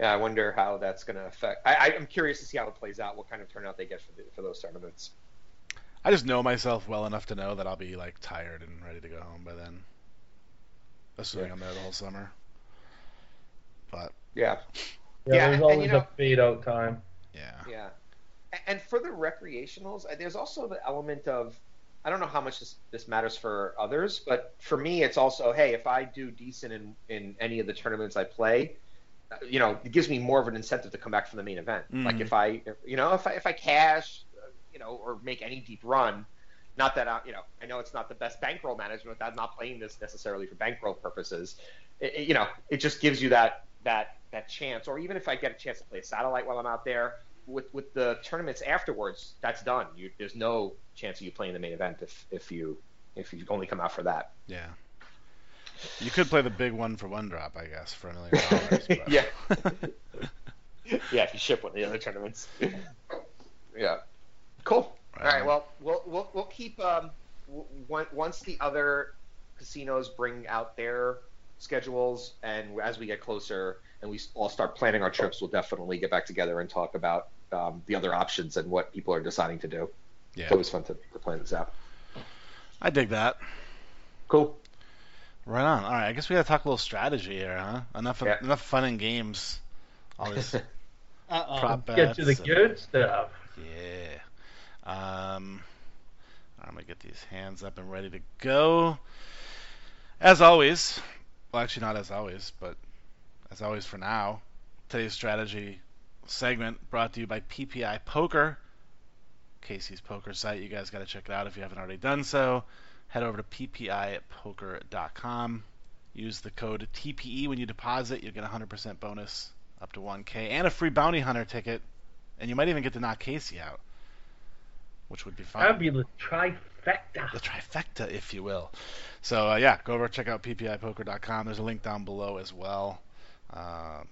S2: I wonder how that's going to affect. I, I'm curious to see how it plays out, what kind of turnout they get for, the, for those tournaments.
S1: I just know myself well enough to know that I'll be like tired and ready to go home by then. Assuming
S2: Yeah.
S1: I'm there the whole summer. But
S2: Yeah,
S3: Yeah,
S2: Yeah,
S3: there's
S2: and
S3: always
S2: you know-
S3: a fade out time.
S1: yeah.
S2: yeah. And for the recreationals, uh, there's also the element of I don't know how much this, this matters for others, but for me, it's also hey, if I do decent in, in any of the tournaments I play, uh, you know, it gives me more of an incentive to come back for the main event. Like
S1: Mhm.
S2: if I, you know, if I if I cash, uh, you know, or make any deep run, not that I, you know, I know it's not the best bankroll management. I'm not playing this necessarily for bankroll purposes. It, it- you know, it just gives you that that that chance. Or even if I get a chance to play a satellite while I'm out there, with with the tournaments afterwards, that's done. You, there's no chance of you playing the main event if if you if you only come out for that.
S1: Yeah. You could play the big one for one drop, I guess, for a million dollars. but-
S2: Yeah. yeah, if you ship one of the other tournaments. yeah. Cool. All right. Well, we'll we'll, we'll keep um w- w- once the other casinos bring out their schedules, and as we get closer and we all start planning our trips, we'll definitely get back together and talk about um, the other options and what people are deciding to do.
S1: yeah.
S2: It's always fun to, to plan this out.
S1: I dig that.
S2: Cool.
S1: Right on. All right, I guess we gotta talk a little strategy here, huh? Enough
S2: Yeah.
S1: enough fun and games. All this
S4: Uh-oh.
S1: prop
S3: Get to the
S1: and-
S3: good stuff.
S1: Yeah. Um, I'm gonna get these hands up and ready to go. As always, well, actually not as always, but as always for now. Today's strategy segment brought to you by PPI Poker, Casey's poker site. You guys got to check it out if you haven't already done so. Head over to ppipoker.com. Use the code TPE when you deposit. You'll get a 100% bonus up to 1K and a free bounty hunter ticket and you might even get to knock Casey out, which would be fun.
S3: That'd be the trifecta.
S1: the trifecta, if you will. So uh, yeah, go over check out ppipoker.com. There's a link down below as well. Uh,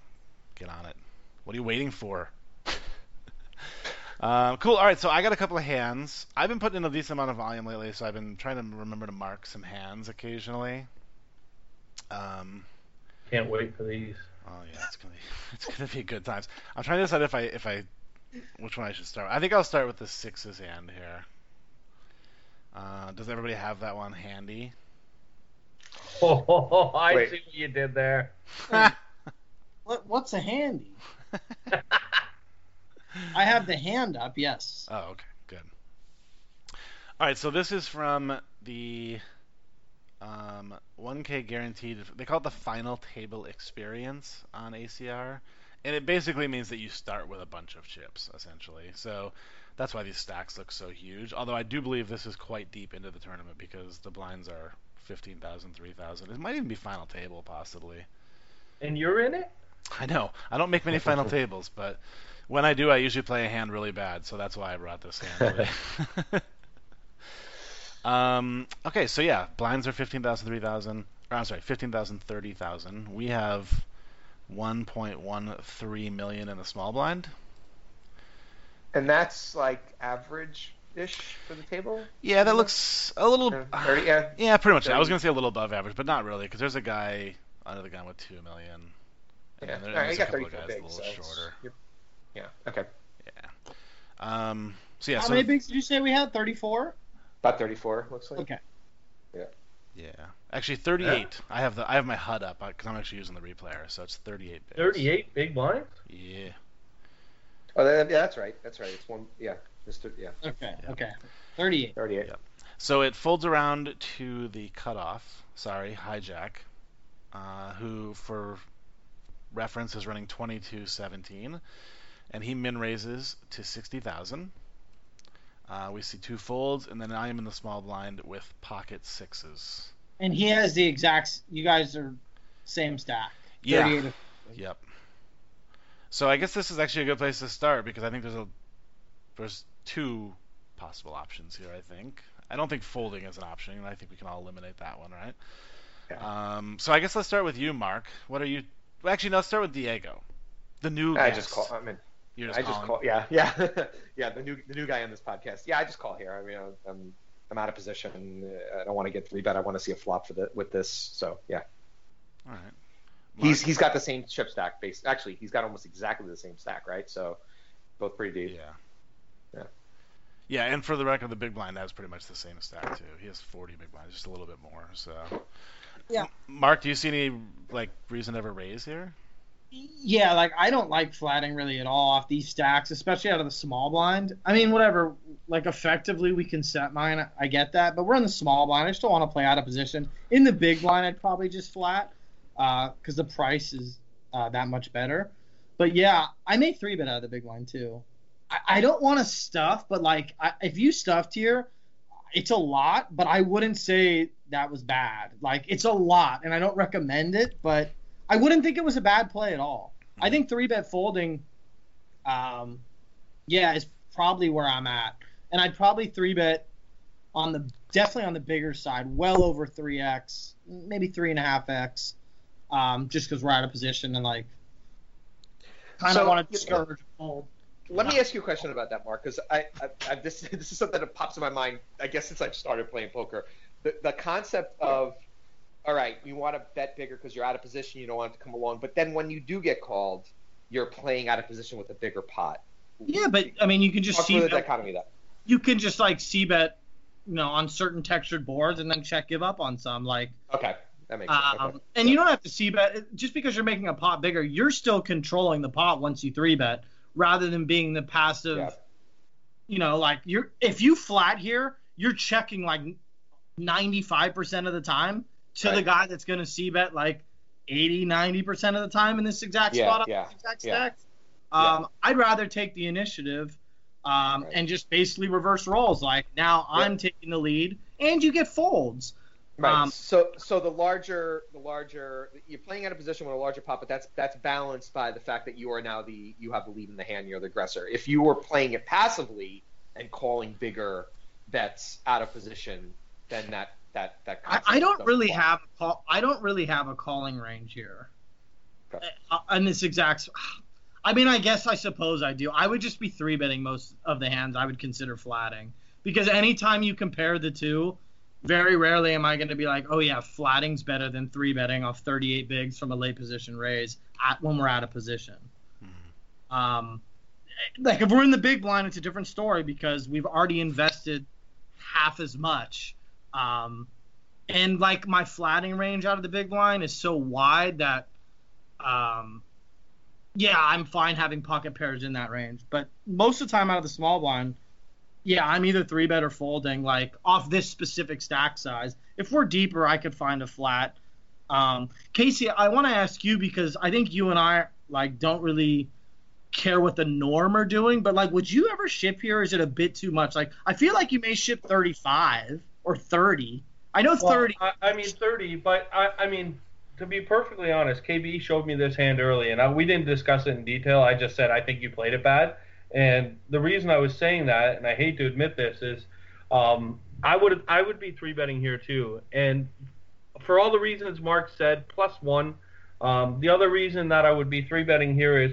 S1: get on it. What are you waiting for? Um, cool. All right, so I got a couple of hands. I've been putting in a decent amount of volume lately, so I've been trying to remember to mark some hands occasionally. Um,
S3: Can't wait for these.
S1: Oh yeah, it's gonna be it's gonna be good times. I'm trying to decide if I if I which one I should start. I think I'll start with the sixes hand here. Uh, does everybody have that one handy?
S3: Oh, I
S2: Wait.
S3: see what you did there.
S4: What, what's a handy? I have the hand up, yes.
S1: Oh, okay, good. All right, so this is from the um, 1K guaranteed. They call it the final table experience on ACR, and it basically means that you start with a bunch of chips, essentially. So that's why these stacks look so huge. Although I do believe this is quite deep into the tournament because the blinds are 15,000, 3,000. It might even be final table, possibly.
S3: And you're in it?
S1: I know. I don't make many final tables, but when I do, I usually play a hand really bad, so that's why I brought this hand. um, okay, so yeah, blinds are 15,000, 3,000. Or, I'm sorry, 15,000, 30,000. We have 1.13 million in the small blind.
S2: And that's like average-ish for the table.
S1: Yeah, that looks a little.
S2: Uh, Thirty, yeah.
S1: Yeah, pretty much. I was gonna say a little above average, but not really, because there's a guy under the gun with two million. And
S2: Yeah.
S1: then there-
S2: All right,
S1: there's
S2: got
S1: couple of
S2: 34
S1: guys
S2: big,
S1: a little
S2: so it's-
S1: shorter.
S2: Yeah. Okay.
S1: Yeah. Um. So yeah.
S4: How
S1: so
S4: many bigs did you say we had? 34?
S2: About 34 looks like.
S4: Okay.
S1: Yeah, Yeah. actually 38. I have the I have my HUD up because I'm actually using the replayer, so it's 38 bits.
S3: 38 big blinds?
S1: Yeah.
S2: Oh, that, yeah, that's right. That's right. It's one. Yeah. Mr. Yeah.
S4: Okay,
S1: Yeah.
S4: okay. 38.
S2: 38.
S1: Yep. So it folds around to the cutoff. Sorry, hijack, uh, who for reference is running 2217, and he min raises to 60,000. Uh, we see two folds, and then I am in the small blind with pocket sixes.
S4: And he has the exact. You guys are same stack.
S1: Yeah. Yep. So I guess this is actually a good place to start because I think there's a there's two possible options here. I think I don't think folding is an option, and I think we can all eliminate that one, right?
S2: Yeah.
S1: Um, so I guess let's start with you, Mark. What are you? Well, actually, no, let's start with Diego, the new.
S2: I
S1: guest.
S2: just call. I mean,
S1: You're just
S2: I just
S1: calling.
S2: call. Yeah. Yeah. yeah. The new the new guy on this podcast. Yeah. I just call here. I mean, I'm I'm out of position. uh, I don't want to get three bet. I want to see a flop for the with this. So yeah.
S1: All right.
S2: He's he's got the same chip stack base. Actually, he's got almost exactly the same stack, right? So both pretty deep.
S1: Yeah.
S2: Yeah.
S1: Yeah, and for the record, the big blind has pretty much the same stack too. He has 40 big blinds, just a little bit more. So.
S4: Yeah.
S1: Mark, do you see any like reason to ever raise here?
S4: Yeah, like I don't like flatting really at all off these stacks, especially out of the small blind. I mean, whatever. Like effectively, we can set mine. I get that, but we're in the small blind. I still want to play out of position. In the big blind, I'd probably just flat because the price is uh, that much better. But yeah, I may three bet out of the big blind too. I, I don't want to stuff, but like I, if you stuffed here, it's a lot. But I wouldn't say that was bad. Like it's a lot, and I don't recommend it, but. I wouldn't think it was a bad play at all. I think three bet folding, um, yeah, is probably where I'm at, and I'd probably three bet on the definitely on the bigger side, well over three x, maybe three and a half x, um, just because we're out of position and like kind of
S2: So,
S4: want to discourage fold.
S2: Let me ask you a question about that, Mark, because I, I, I this this is something that pops in my mind. I guess since I've started playing poker, the the concept of all right, you want to bet bigger because you're out of position, you don't want it to come along, but then when you do get called, you're playing out of position with a bigger pot.
S4: Yeah, but I mean, you can just
S2: Talk
S4: see
S2: the dichotomy that.
S4: you can just like c bet, you know, on certain textured boards and then check give up on some. Like
S2: Okay. That makes sense.
S4: Um,
S2: Okay.
S4: and you don't have to c bet just because you're making a pot bigger. You're still controlling the pot once you three bet, rather than being the passive.
S2: Yeah.
S4: You know, like you're if you flat here, you're checking like 95% of the time to the guy that's going to c bet like 80, 90% of the time in this exact
S2: Yeah,
S4: spot
S2: yeah,
S4: this exact
S2: yeah.
S4: stack. Um, I'd rather take the initiative um,
S2: Right.
S4: and just basically reverse roles. Like now. I'm taking the lead, and you get folds.
S2: Right.
S4: Um,
S2: so so the larger the larger you're playing at a position with a larger pot, but that's that's balanced by the fact that you are now the you have the lead in the hand, you're the aggressor. If you were playing it passively and calling bigger bets out of position, then that that that
S4: I, I don't really
S2: apply.
S4: have a call. I don't really have a calling range here.
S2: Okay.
S4: Uh, this exact. I mean, I guess I suppose I do. I would just be three betting most of the hands. I would consider flatting because anytime you compare the two, very rarely am I going to be like, oh yeah, flatting's better than three betting off 38 bigs from a late position raise at when we're out of position.
S1: Mhm.
S4: Um, like if we're in the big blind, it's a different story because we've already invested half as much. Um, and like my flatting range out of the big blind is so wide that, um, yeah, I'm fine having pocket pairs in that range. But most of the time out of the small blind, yeah, I'm either three bet or folding like off this specific stack size. If we're deeper, I could find a flat. Um, Casey, I want to ask you because I think you and I like don't really care what the norm are doing, but like, would you ever ship here? Is it a bit too much? Like, I feel like you may ship 35 or 30. I know
S3: Well,
S4: 30.
S3: I, I mean 30, but I, I mean to be perfectly honest, KB showed me this hand early, and I, we didn't discuss it in detail. I just said I think you played it bad, and the reason I was saying that, and I hate to admit this, is um, I would I would be three betting here too, and for all the reasons Mark said, plus one. Um, the other reason that I would be three betting here is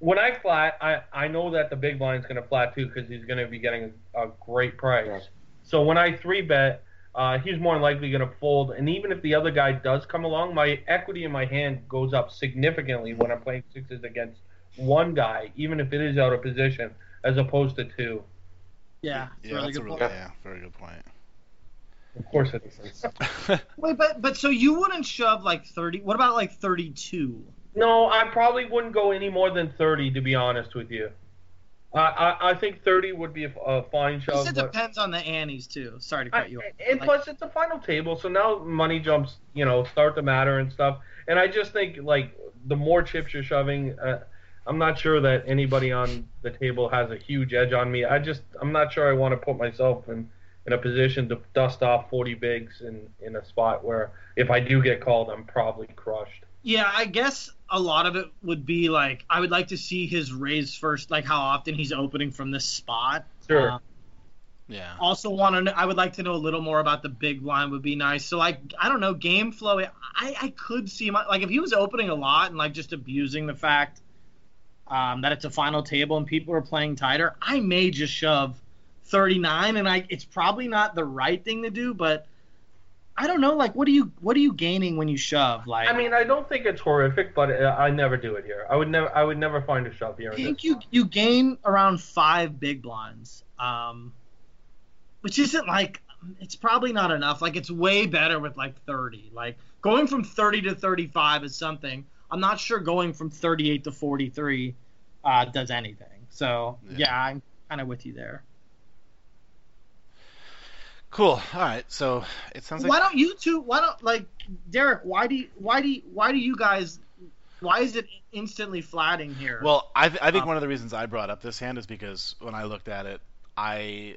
S3: when I flat, I, I know that the big blind's going to flat too because he's going to be getting a, a great price.
S2: Yeah.
S3: So when I three bet, uh, he's more than likely going to fold. And even if the other guy does come along, my equity in my hand goes up significantly when I'm playing sixes against one guy, even if it is out of position, as opposed to two.
S4: yeah, it's
S1: Yeah,
S4: really
S1: that's a
S4: good
S1: really
S4: point.
S1: yeah, very good point.
S3: Of course it is.
S4: Wait, but but so you wouldn't shove like 30? What about like 32?
S3: No, I probably wouldn't go any more than 30, to be honest with you. I I, I think 30 would be a, a fine
S4: This
S3: shove.
S4: it
S3: but-
S4: depends on the antes too. Sorry to
S3: I,
S4: cut you off.
S3: and
S4: Like,
S3: plus, it's a final table, so now money jumps, you know, start to matter and stuff. And I just think like the more chips you're shoving, uh, I'm not sure that anybody on the table has a huge edge on me. I just I'm not sure I want to put myself in in a position to dust off 40 bigs in in a spot where if I do get called, I'm probably crushed.
S4: Yeah, I guess a lot of it would be like I would like to see his raise first, like how often he's opening from this spot.
S3: Sure.
S4: Uh,
S1: yeah.
S4: also want to know, I would like to know a little more about the big blind would be nice. So like I don't know game flow. I I could see my like if he was opening a lot and like just abusing the fact um, that it's a final table and people are playing tighter, I may just shove 39 and I it's probably not the right thing to do, but I don't know. Like what are you what are you gaining when you shove? Like
S3: I mean, I don't think it's horrific, but uh, I never do it here. I would never I would never find a shove here.
S4: I think you you gain around five big blinds, um, which isn't like it's probably not enough. Like it's way better with like 30. Like going from 30 to 35 is something. I'm not sure going from 38 to 43 uh, does anything. So
S1: Yeah.
S4: yeah, I'm kind of with you there.
S1: Cool. All right. So it sounds like
S4: why don't you two? Why don't like Derek? Why do you, why do you, why do you guys? Why is it instantly flatting here?
S1: Well, I, th- I think
S4: Um,
S1: one of the reasons I brought up this hand is because when I looked at it, I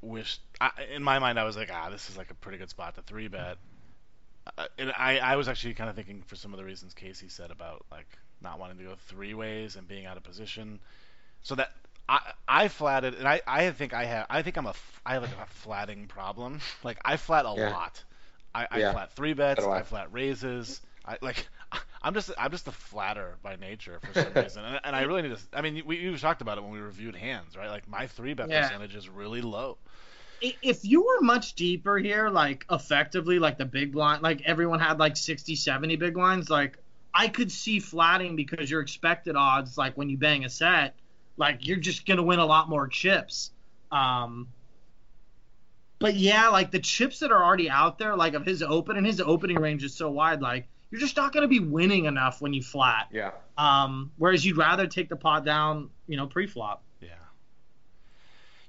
S1: wished, I, in my mind, I was like, ah, this is like a pretty good spot to three bet. Uh, and I, I was actually kind of thinking for some of the reasons Casey said about like not wanting to go three ways and being out of position. So that I, I flatted, and I, I think I have, I think I'm a I have like a flatting problem. Like I flat a
S2: Yeah.
S1: lot. I, I
S2: Yeah.
S1: flat three bets.
S2: I.
S1: I flat raises. I like. I'm just I'm just a flatter by nature for some reason, and, and I really need to. I mean, we we talked about it when we reviewed hands, right? Like my three bet
S4: Yeah.
S1: percentage is really low.
S4: If you were much deeper here, like effectively, like the big blind, like everyone had like 60, 70 big blinds, like I could see flatting because your expected odds, like when you bang a set, like you're just gonna win a lot more chips. Um, But yeah, like the chips that are already out there, like of his open and his opening range is so wide, like you're just not going to be winning enough when you flat.
S2: Yeah.
S4: Um, whereas you'd rather take the pot down, you know, pre-flop.
S1: Yeah.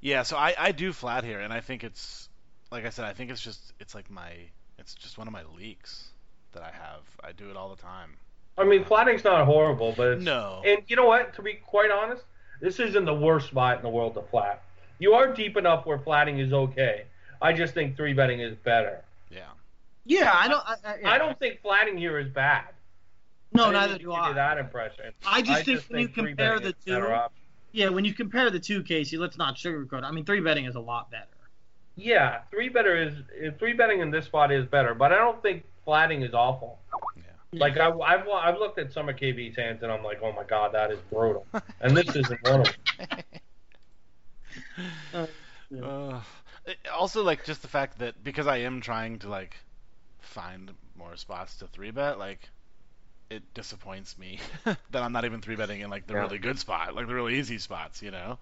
S1: Yeah, so I, I do flat here, and I think it's like I said, I think it's just it's like my it's just one of my leaks that I have. I do it all the time.
S3: I mean, flatting's not horrible, but it's,
S1: No.
S3: And you know what? To be quite honest, this isn't the worst spot in the world to flat. You are deep enough where flatting is okay. I just think three betting is better.
S1: Yeah.
S4: Yeah, I don't. I, I, yeah.
S3: I don't think flatting here is bad.
S4: No,
S3: I didn't
S4: neither do
S3: give you
S4: I.
S3: that impression.
S4: I just think when you compare the
S3: is a better
S4: two- Yeah, when you compare the two, Casey, let's not sugarcoat. I mean, three betting is a lot better.
S3: Yeah, three better is uh, three betting in this spot is better, but I don't think flatting is awful.
S1: Yeah.
S3: Like I, I've I've looked at some of KB's hands and I'm like, oh my god, that is brutal. And this isn't one of them.
S4: Uh, yeah.
S1: Uh, it- also, like just the fact that because I am trying to like find more spots to three bet, like it disappoints me that I'm not even three betting in like the
S2: Yeah.
S1: really good spot, like the really easy spots, you know.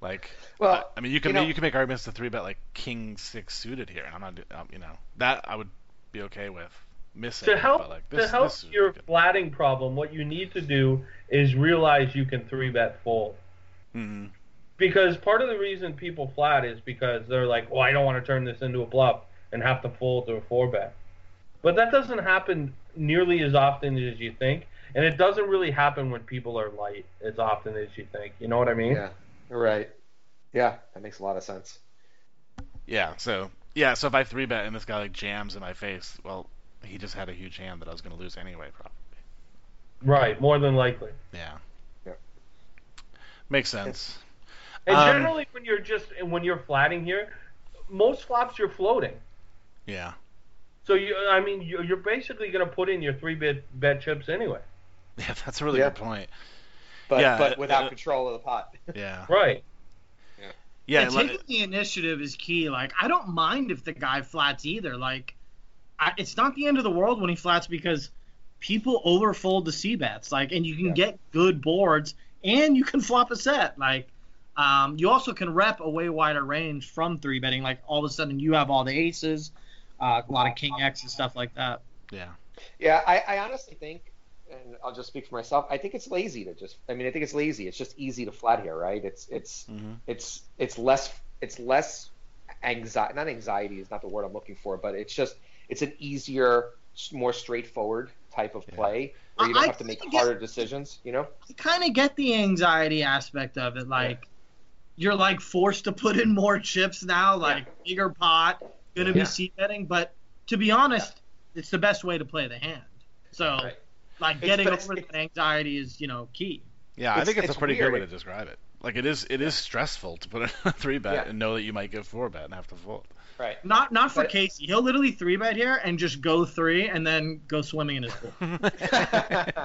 S1: Like,
S2: Well,
S1: I, I mean, you can
S2: you know-
S1: you can make arguments to three bet like king six suited here, and I'm not, um, you know, that I would be okay with missing.
S3: To help
S1: but, like,
S3: to help
S1: this is
S3: your
S1: good.
S3: flatting problem, what you need to do is realize you can three bet fold.
S1: Mhm.
S3: Because part of the reason people flat is because they're like, well, I don't want to turn this into a bluff and have to fold to a four bet. But that doesn't happen nearly as often as you think, and it doesn't really happen when people are light as often as you think. You know what I mean?
S2: Yeah. You're right. Yeah, that makes a lot of sense.
S1: Yeah, so yeah, so if I three bet and this guy like jams in my face, well, he just had a huge hand that I was going to lose anyway, probably.
S3: Right, more than likely.
S1: Yeah.
S2: Yeah.
S1: Makes sense.
S3: And
S1: Um,
S3: generally, when you're just when you're flatting here, most flops you're floating.
S1: Yeah.
S3: So you, I mean, you're you're basically going to put in your three bet bet chips anyway.
S1: Yeah, that's a really
S2: Yeah.
S1: good point.
S2: But
S1: Yeah,
S2: but without
S1: uh,
S2: control of the pot.
S1: Yeah.
S3: Right.
S1: Yeah.
S4: and
S1: like-
S4: taking the initiative is key. Like, I don't mind if the guy flats either. Like, I, it's not the end of the world when he flats because people overfold the C bets. Like, and you can
S2: Yeah.
S4: get good boards and you can flop a set. Like, um, you also can rep a way wider range from three betting. Like, all of a sudden you have all the aces, uh, a lot of king X and stuff like that.
S1: yeah.
S2: Yeah, I, I honestly think, and I'll just speak for myself. I think it's lazy to just. I mean, I think it's lazy. It's just easy to flat here, right? It's it's
S1: hmm
S2: it's it's less it's less anxiety. Not anxiety is not the word I'm looking for, but it's just it's an easier, more straightforward type of
S1: Yeah.
S2: play where you don't
S4: I-
S2: have to make
S4: I get-
S2: harder decisions. You know?
S4: I kind of get the anxiety aspect of it. Like, you're like forced to put in more chips now, like bigger pot, gonna
S2: Yeah.
S4: be c betting. But to be honest, it's the best way to play the hand. So,
S2: Right.
S4: like, getting
S2: it's-
S4: over that anxiety is, you know, key.
S1: Yeah, I think it's,
S2: it's
S1: a pretty good way to describe it. Like it is, it is stressful to put in a three bet
S2: Yeah.
S1: and know that you might get four bet and have to fold.
S2: Right.
S4: Not not for
S2: But-
S4: Casey. He'll literally three bet here and just go three and then go swimming in his pool.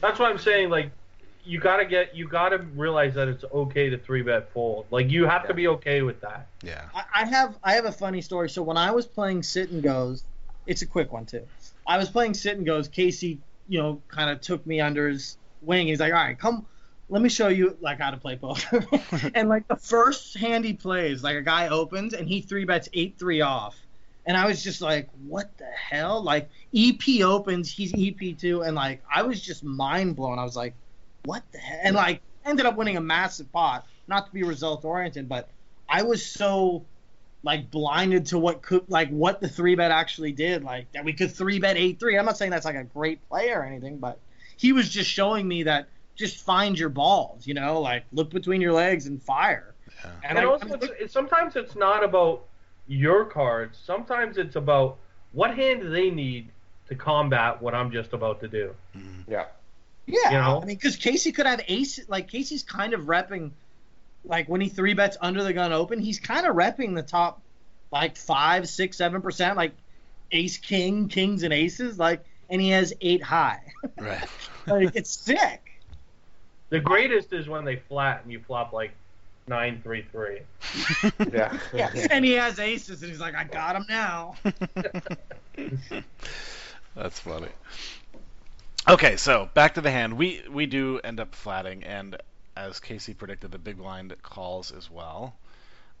S3: That's what I'm saying. Like, you gotta get, you gotta realize that it's okay to three bet fold. Like, you have to be okay with that.
S1: yeah.
S4: I, I have I have a funny story. So when I was playing sit and goes, it's a quick one too. I was playing sit and goes. Casey, you know, kind of took me under his wing. He's like, all right, come, let me show you like how to play poker. and like the first hand he plays, like a guy opens and he three bets eight three off. And I was just like, what the hell? Like EP opens, he's EP two, and like I was just mind blown. I was like, what the hell? And like ended up winning a massive pot. Not to be result oriented, but I was so like blinded to what could like what the three bet actually did. Like that we could three bet eight three. I'm not saying that's like a great play or anything, but he was just showing me that just find your balls, you know, like look between your legs and fire.
S1: Yeah.
S3: And,
S4: I-
S3: also, it's, it's, sometimes it's not about your cards. Sometimes it's about what hand do they need to combat what I'm just about to do.
S1: Mhm.
S2: Yeah.
S4: Yeah,
S3: You know?
S4: I mean, because Casey could have ace. Like Casey's kind of repping, like when he three bets under the gun open, he's kind of repping the top, like five, six, seven percent, like ace, king, kings, and aces. Like, and he has eight high.
S1: Right.
S4: like it's sick.
S3: The greatest is when they flat and you flop like nine three three.
S2: Yeah.
S4: Yeah, and he has aces, and he's like, I got him now.
S1: That's funny. Okay, so back to the hand. We we do end up flatting, and as Casey predicted, the big blind calls as well.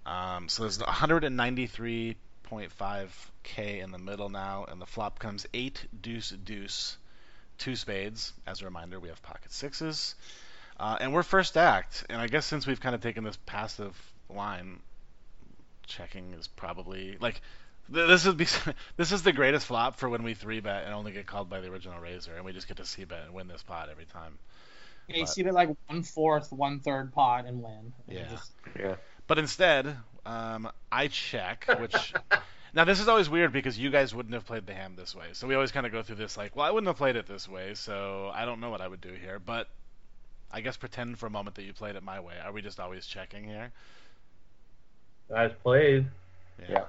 S1: Um, so there's 193.5k in the middle now, and the flop comes eight deuce deuce, two spades. As a reminder, we have pocket sixes, uh, and we're first act. And I guess since we've kind of taken this passive line, checking is probably like th- this is be, this is the greatest flop for when we three bet and only get called by the original raiser, and we just get to c bet and win this pot every time.
S4: Yeah, you
S1: But-
S4: see that like one fourth, one third pot and win. And
S1: Yeah.
S4: just-
S2: Yeah.
S1: But instead, um, I check, which now this is always weird because you guys wouldn't have played the hand this way. So we always kind of go through this like, well, I wouldn't have played it this way, so I don't know what I would do here. But I guess pretend for a moment that you played it my way. Are we just always checking here?
S3: As played.
S2: Yeah.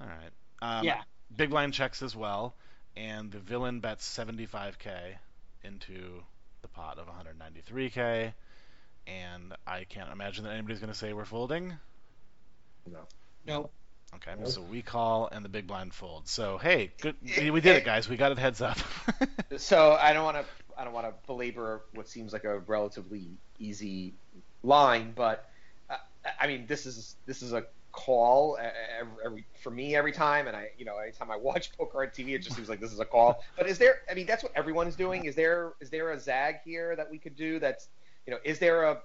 S1: All right. Um,
S4: yeah.
S1: Big blind checks as well, and the villain bets 75k into the pot of 193k. And I can't imagine that anybody's going to say we're folding. No.
S4: Nope.
S1: Okay,
S3: Nope.
S1: so we call and the big blind folds. So hey, good, we, we did it, guys. We got it heads up.
S2: So I don't want to I don't want to belabor what seems like a relatively easy line, but uh, I mean this is this is a call every, every for me every time, and I you know anytime I watch poker on TV, it just seems like this is a call. But is there? I mean that's what everyone's doing. Is there is there a zag here that we could do? That's you know is there a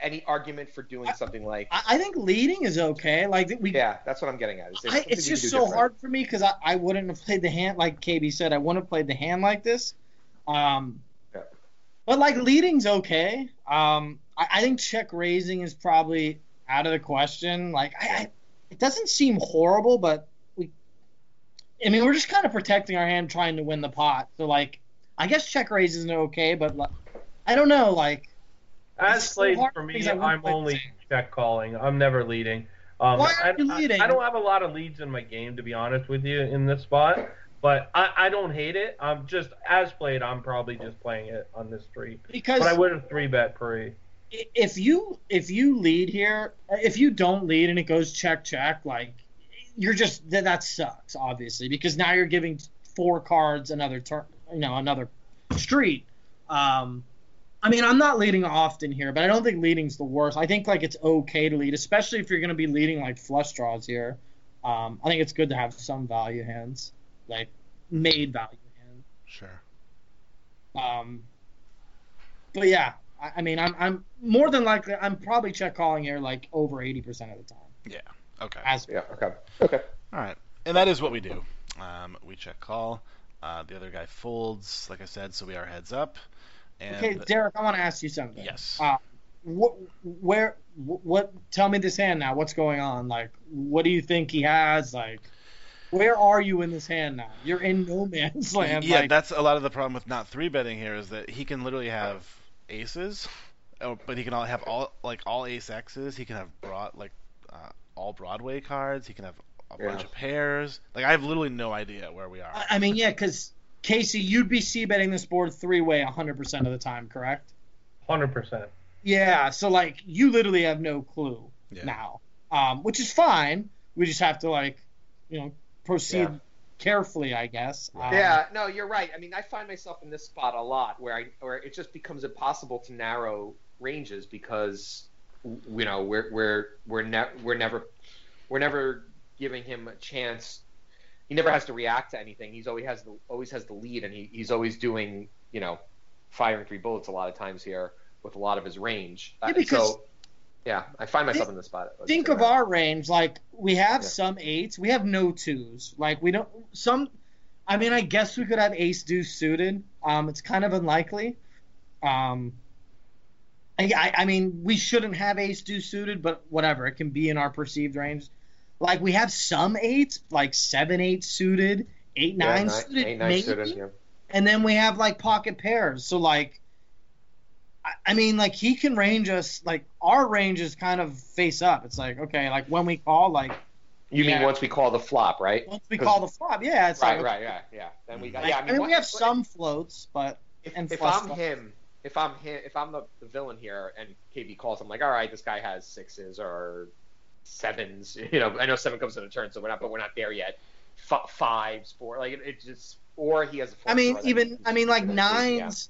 S2: any argument for doing something like
S4: I, I think leading is okay. Like we,
S2: yeah that's what I'm getting at.
S4: I, it's just so
S2: different?
S4: hard for me because I, I wouldn't have played the hand like KB said. I wouldn't have played the hand like this. Um,
S2: Yeah.
S4: but like leading's okay. Um, I, I think check raising is probably out of the question. Like I, I, it doesn't seem horrible, but we, I mean, we're just kind of protecting our hand, trying to win the pot. So like, I guess check raising is okay, but like, I don't know. Like,
S3: As played for me,
S4: I
S3: I'm only check calling. I'm never leading. Um,
S4: Why
S3: I,
S4: aren't you
S3: I-
S4: leading?
S3: I, don't have a lot of leads in my game, to be honest with you, in this spot. But I, I don't hate it. I'm just as played. I'm probably just playing it on this street.
S4: because
S3: But I would have three bet pre.
S4: if you if you lead here, if you don't lead and it goes check check, like you're just that, that sucks obviously because now you're giving four cards another turn, you know, another street. Um, I mean, I'm not leading often here, but I don't think leading's the worst. I think like it's okay to lead, especially if you're going to be leading like flush draws here. Um, I think it's good to have some value hands, like made value hands.
S1: sure.
S4: Um, but yeah, I, I mean, I'm I'm more than likely I'm probably check calling here like over eighty percent of the time. Yeah.
S1: Okay.
S4: As
S2: Yeah. Okay. Okay.
S1: All right, and that is what we do. Um, we check call. Uh, the other guy folds, like I said, so we are heads up. And
S4: okay, Derek, I want to ask you something.
S1: yes.
S4: Uh, what where what? Tell me this hand now. What's going on? Like, what do you think he has? Like, where are you in this hand now? You're in no man's land.
S1: yeah,
S4: like,
S1: that's a lot of the problem with not three betting here is that he can literally have aces, oh, but he can all have all like all ace X's. He can have broad like uh, all Broadway cards. He can have a
S2: Yeah.
S1: bunch of pairs. Like I have literally no idea where we are.
S4: I mean, yeah, because Casey, you'd be c betting this board three way 100 percent of the time, correct?
S3: Hundred percent.
S4: Yeah, so like you literally have no clue
S1: Yeah.
S4: now, um, which is fine. We just have to like, you know, proceed
S2: Yeah.
S4: carefully, I guess. Um,
S2: Yeah, no, you're right. I mean, I find myself in this spot a lot where I where it just becomes impossible to narrow ranges because you know we're we're we're ne- we're never we're never giving him a chance. He never has to react to anything. He's always has the always has the lead, and he, he's always doing you know firing three bullets a lot of times here with a lot of his range.
S4: Yeah,
S2: Uh,
S4: because-
S2: so yeah, I find myself in this spot.
S4: Think of our range. Like we have
S2: Yeah.
S4: some eights, we have no twos. Like we don't some. I mean, I guess we could have ace deuce suited. Um, it's kind of unlikely. Um, I, I- I mean, we shouldn't have ace deuce suited, but whatever. It can be in our perceived range. Like we have some eights, like seven eight suited, eight
S2: Yeah,
S4: nine
S2: nine-
S4: suited,
S2: eight, nine
S4: maybe.
S2: suited, yeah.
S4: and then we have like pocket pairs. So like, I, I mean, like he can range us. Like our range is kind of face up. It's like okay, like when we call, like
S2: You
S4: Yeah.
S2: mean once we call the flop, right?
S4: once we call the flop, yeah, it's
S2: Right,
S4: like,
S2: right, yeah, yeah. Then we got.
S4: like,
S2: Yeah,
S4: I
S2: I
S4: mean,
S2: mean,
S4: we have
S2: what-
S4: some floats, but
S2: if,
S4: and
S2: if I'm
S4: draw.
S2: him, if I'm him, if I'm the, the villain here, and KB calls, I'm like, all right, this guy has sixes or sevens. You know, I know seven comes in a turn, so we're not, but we're not there yet. F- fives, four, like it, it just, or he has a.
S4: I mean,
S2: flush draw
S4: even I mean like
S2: yeah.
S4: nines,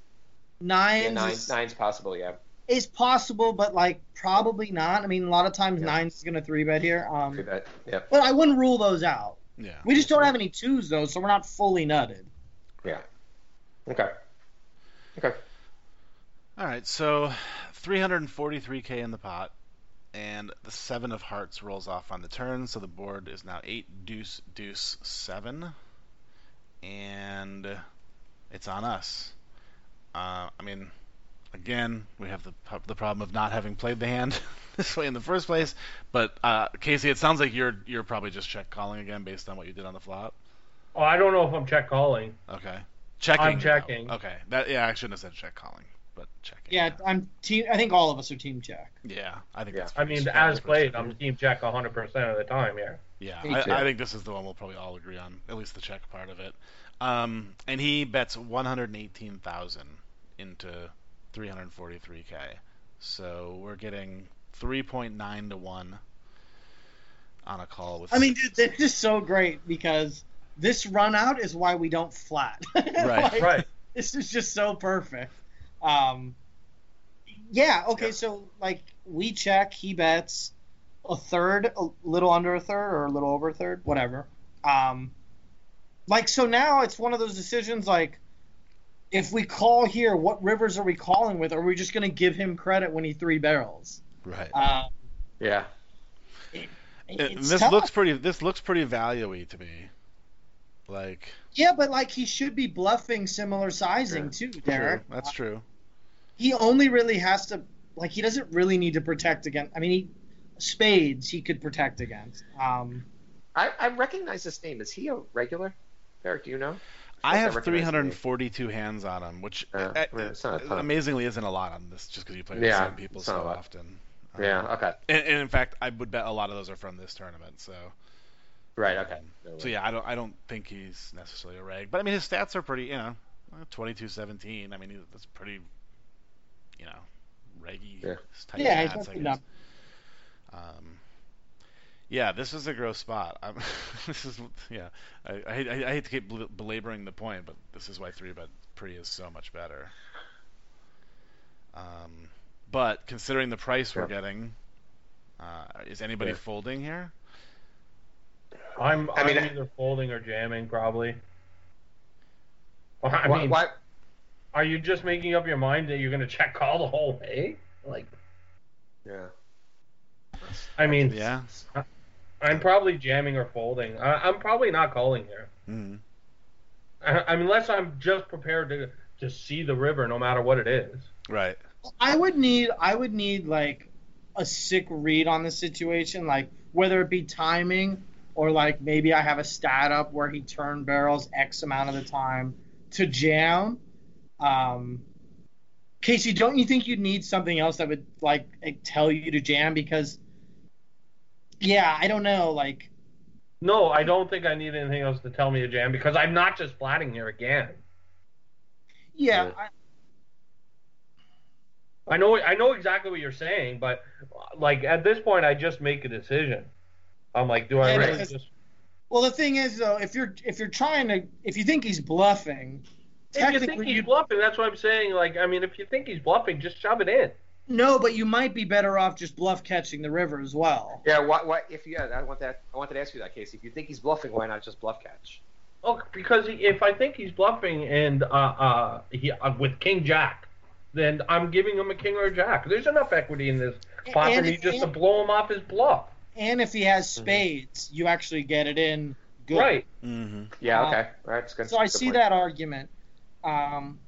S2: Yeah,
S4: nines,
S2: nine,
S4: is-
S2: nine's possible, yeah.
S4: It's possible, but like probably not. I mean, a lot of times
S2: Yeah.
S4: nines is gonna three bet here.
S2: Too
S4: Um,
S2: bad. Yep.
S4: but I wouldn't rule those out.
S1: Yeah.
S4: We just don't have any twos though, so we're not fully nutted.
S2: Yeah. Okay. Okay.
S1: All right, so 343k in the pot, and the seven of hearts rolls off on the turn, so the board is now eight deuce deuce seven, and it's on us. Uh, I mean, again, we have the the problem of not having played the hand this way in the first place. But uh, Casey, it sounds like you're you're probably just check calling again based on what you did on the flop.
S3: Oh, I don't know if I'm check calling.
S1: Okay, checking.
S3: I'm
S1: though.
S3: checking.
S1: Okay, that yeah, I shouldn't have said check calling, but checking.
S4: Yeah, I'm team. I think all of us are team check.
S1: Yeah, I think
S2: Yeah.
S1: that's
S3: I mean, as played, I'm team check 100% of the time
S1: Yeah.
S4: Yeah,
S1: I. I think this is the one we'll probably all agree on, at least the check part of it. Um, and he bets 118,000 into 343k, so we're getting 3.9 to one on a call with.
S4: I mean, dude, this is so great because this run out is why we don't flat.
S1: Right.
S4: Like,
S3: Right.
S4: This is just so perfect. Um, yeah. Okay.
S2: Yeah.
S4: So like we check, he bets a third, a little under a third, or a little over a third, whatever. Um, like so now it's one of those decisions like. If we call here, what rivers are we calling with? Or are we just going to give him credit when he three barrels?
S1: right.
S4: Um,
S2: Yeah.
S4: it-
S1: And
S4: it's
S1: this
S4: tough.
S1: looks pretty. This looks pretty value-y to me. Like,
S4: Yeah, but like he should be bluffing similar sizing
S2: True.
S4: too,
S1: true.
S4: Derek.
S1: That's true.
S4: He only really has to like he doesn't really need to protect against. I mean, he, spades he could protect against. Um,
S2: I, I recognize this name. Is he a regular? Eric, do you know?
S1: I
S2: I
S1: have
S2: recognize the
S1: 342 hands on him, which
S2: Uh,
S1: uh,
S2: I mean, it's not a ton.
S1: amazingly isn't a lot on this, just because you play with
S2: Yeah,
S1: the same people so
S2: not a lot.
S1: often. Um,
S2: Yeah. Okay.
S1: And, and in fact, I would bet a lot of those are from this tournament. So,
S2: Right. Okay. No
S1: so yeah, I don't, I don't think he's necessarily a reg, but I mean his stats are pretty, you know, 22-17. I mean that's pretty, you know, reggy
S2: Yeah.
S1: type
S4: Yeah, he's
S1: stats, I
S4: good
S1: guess. Um, yeah, this is a gross spot. I'm, this is yeah. I, I, hate- I hate to keep belaboring the point, but this is why three bet pre is so much better. Um, but considering the price we're getting, uh, is anybody
S2: Yeah.
S1: folding here?
S3: I'm,
S2: I mean,
S3: I'm either folding or jamming, probably. Well, I
S2: Why-
S3: mean,
S2: why-
S3: are you just making up your mind that you're going to check call the whole way? Like,
S2: Yeah.
S3: I mean,
S1: Yeah.
S3: I'm probably jamming or folding. I, I'm probably not calling here.
S1: Mm.
S3: I, I mean, unless I'm just prepared to to see the river, no matter what it is.
S1: Right.
S4: I would need I would need like a sick read on the situation, like whether it be timing or like maybe I have a stat up where he turned barrels X amount of the time to jam. Um, Casey, don't you think you'd need something else that would like tell you to jam? Because yeah, I don't know, like
S3: No, I don't think I need anything else to tell me to jam because I'm not just flatting here again.
S4: yeah,
S2: Yeah.
S4: I,
S3: I know I know exactly what you're saying, but like at this point, I just make a decision. I'm like, do I
S4: And
S3: really just?
S4: well the thing is though, if you're if you're trying to if you think he's bluffing,
S3: If you think he's bluffing, that's what I'm saying. Like, I mean, if you think he's bluffing, just shove it in.
S4: no, but you might be better off just bluff catching the river as well.
S2: Yeah. What? What? If you? I want that. I wanted to ask you that, Casey. If you think he's bluffing, why not just bluff catch?
S3: Oh, because if I think he's bluffing and uh, uh, he, uh, with King Jack, then I'm giving him a King or a Jack. There's enough equity in this pot for me just to
S4: and-
S3: blow him off his bluff.
S4: And if he has
S2: Mm-hmm.
S4: spades, you actually get it in good.
S3: Right.
S1: Mm-hmm.
S2: Yeah.
S4: Uh,
S2: Okay. All right. Good.
S4: So I
S2: Good
S4: see
S2: point.
S4: that argument. Um,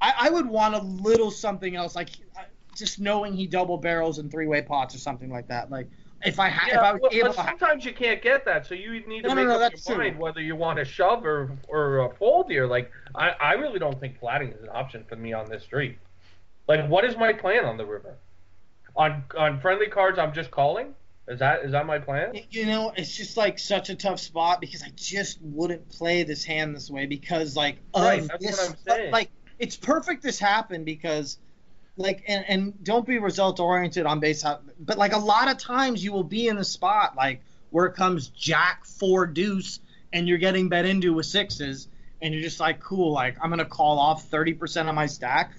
S4: I, I would want a little something else, like uh, just knowing he double barrels in three way pots or something like that. Like if I had, if I was
S3: well,
S4: able
S3: but
S4: to,
S3: sometimes you can't get that, so you need to
S4: No, no,
S3: make
S4: no,
S3: up
S4: that's
S3: your
S4: true.
S3: mind whether you want to shove or or uh, fold here. Like, I, I really don't think flatting is an option for me on this street. Like, what is my plan on the river? On on friendly cards, I'm just calling. Is that is that my plan?
S4: you know, it's just like such a tough spot because I just wouldn't play this hand this way because like
S3: Right, that's
S4: this,
S3: what I'm saying.
S4: like it's perfect this happened because like and, and don't be result oriented on base out but like a lot of times you will be in the spot like where it comes jack four deuce and you're getting bet into with sixes and you're just like cool like i'm gonna call off 30% of my stack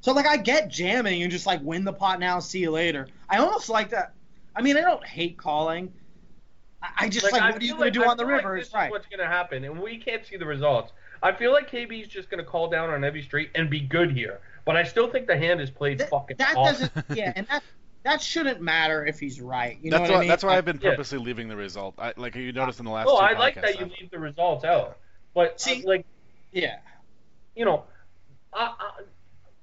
S4: So like I get jamming and just like win the pot now, see you later. I almost like that. I mean, I don't hate calling. I, I just like,
S3: I
S4: what are you
S3: feel
S4: gonna do
S3: I
S4: on the
S3: feel like
S4: river?
S3: this
S4: Is right.
S3: is what's gonna happen, and we can't see the results. I feel like KB's just gonna call down on every street and be good here, but I still think the hand is played
S4: That,
S3: fucking
S4: that
S3: awesome.
S4: doesn't. Yeah, and that that shouldn't matter if he's right. You know
S1: that's
S4: what
S1: why
S4: I mean?
S1: that's why I've been
S3: Yeah.
S1: purposely leaving the result. I, like you noticed in the last.
S3: No,
S1: two
S3: I like
S1: podcasts,
S3: that you leave the results out, but
S4: See-
S3: uh, like
S4: Yeah.
S3: you know, I,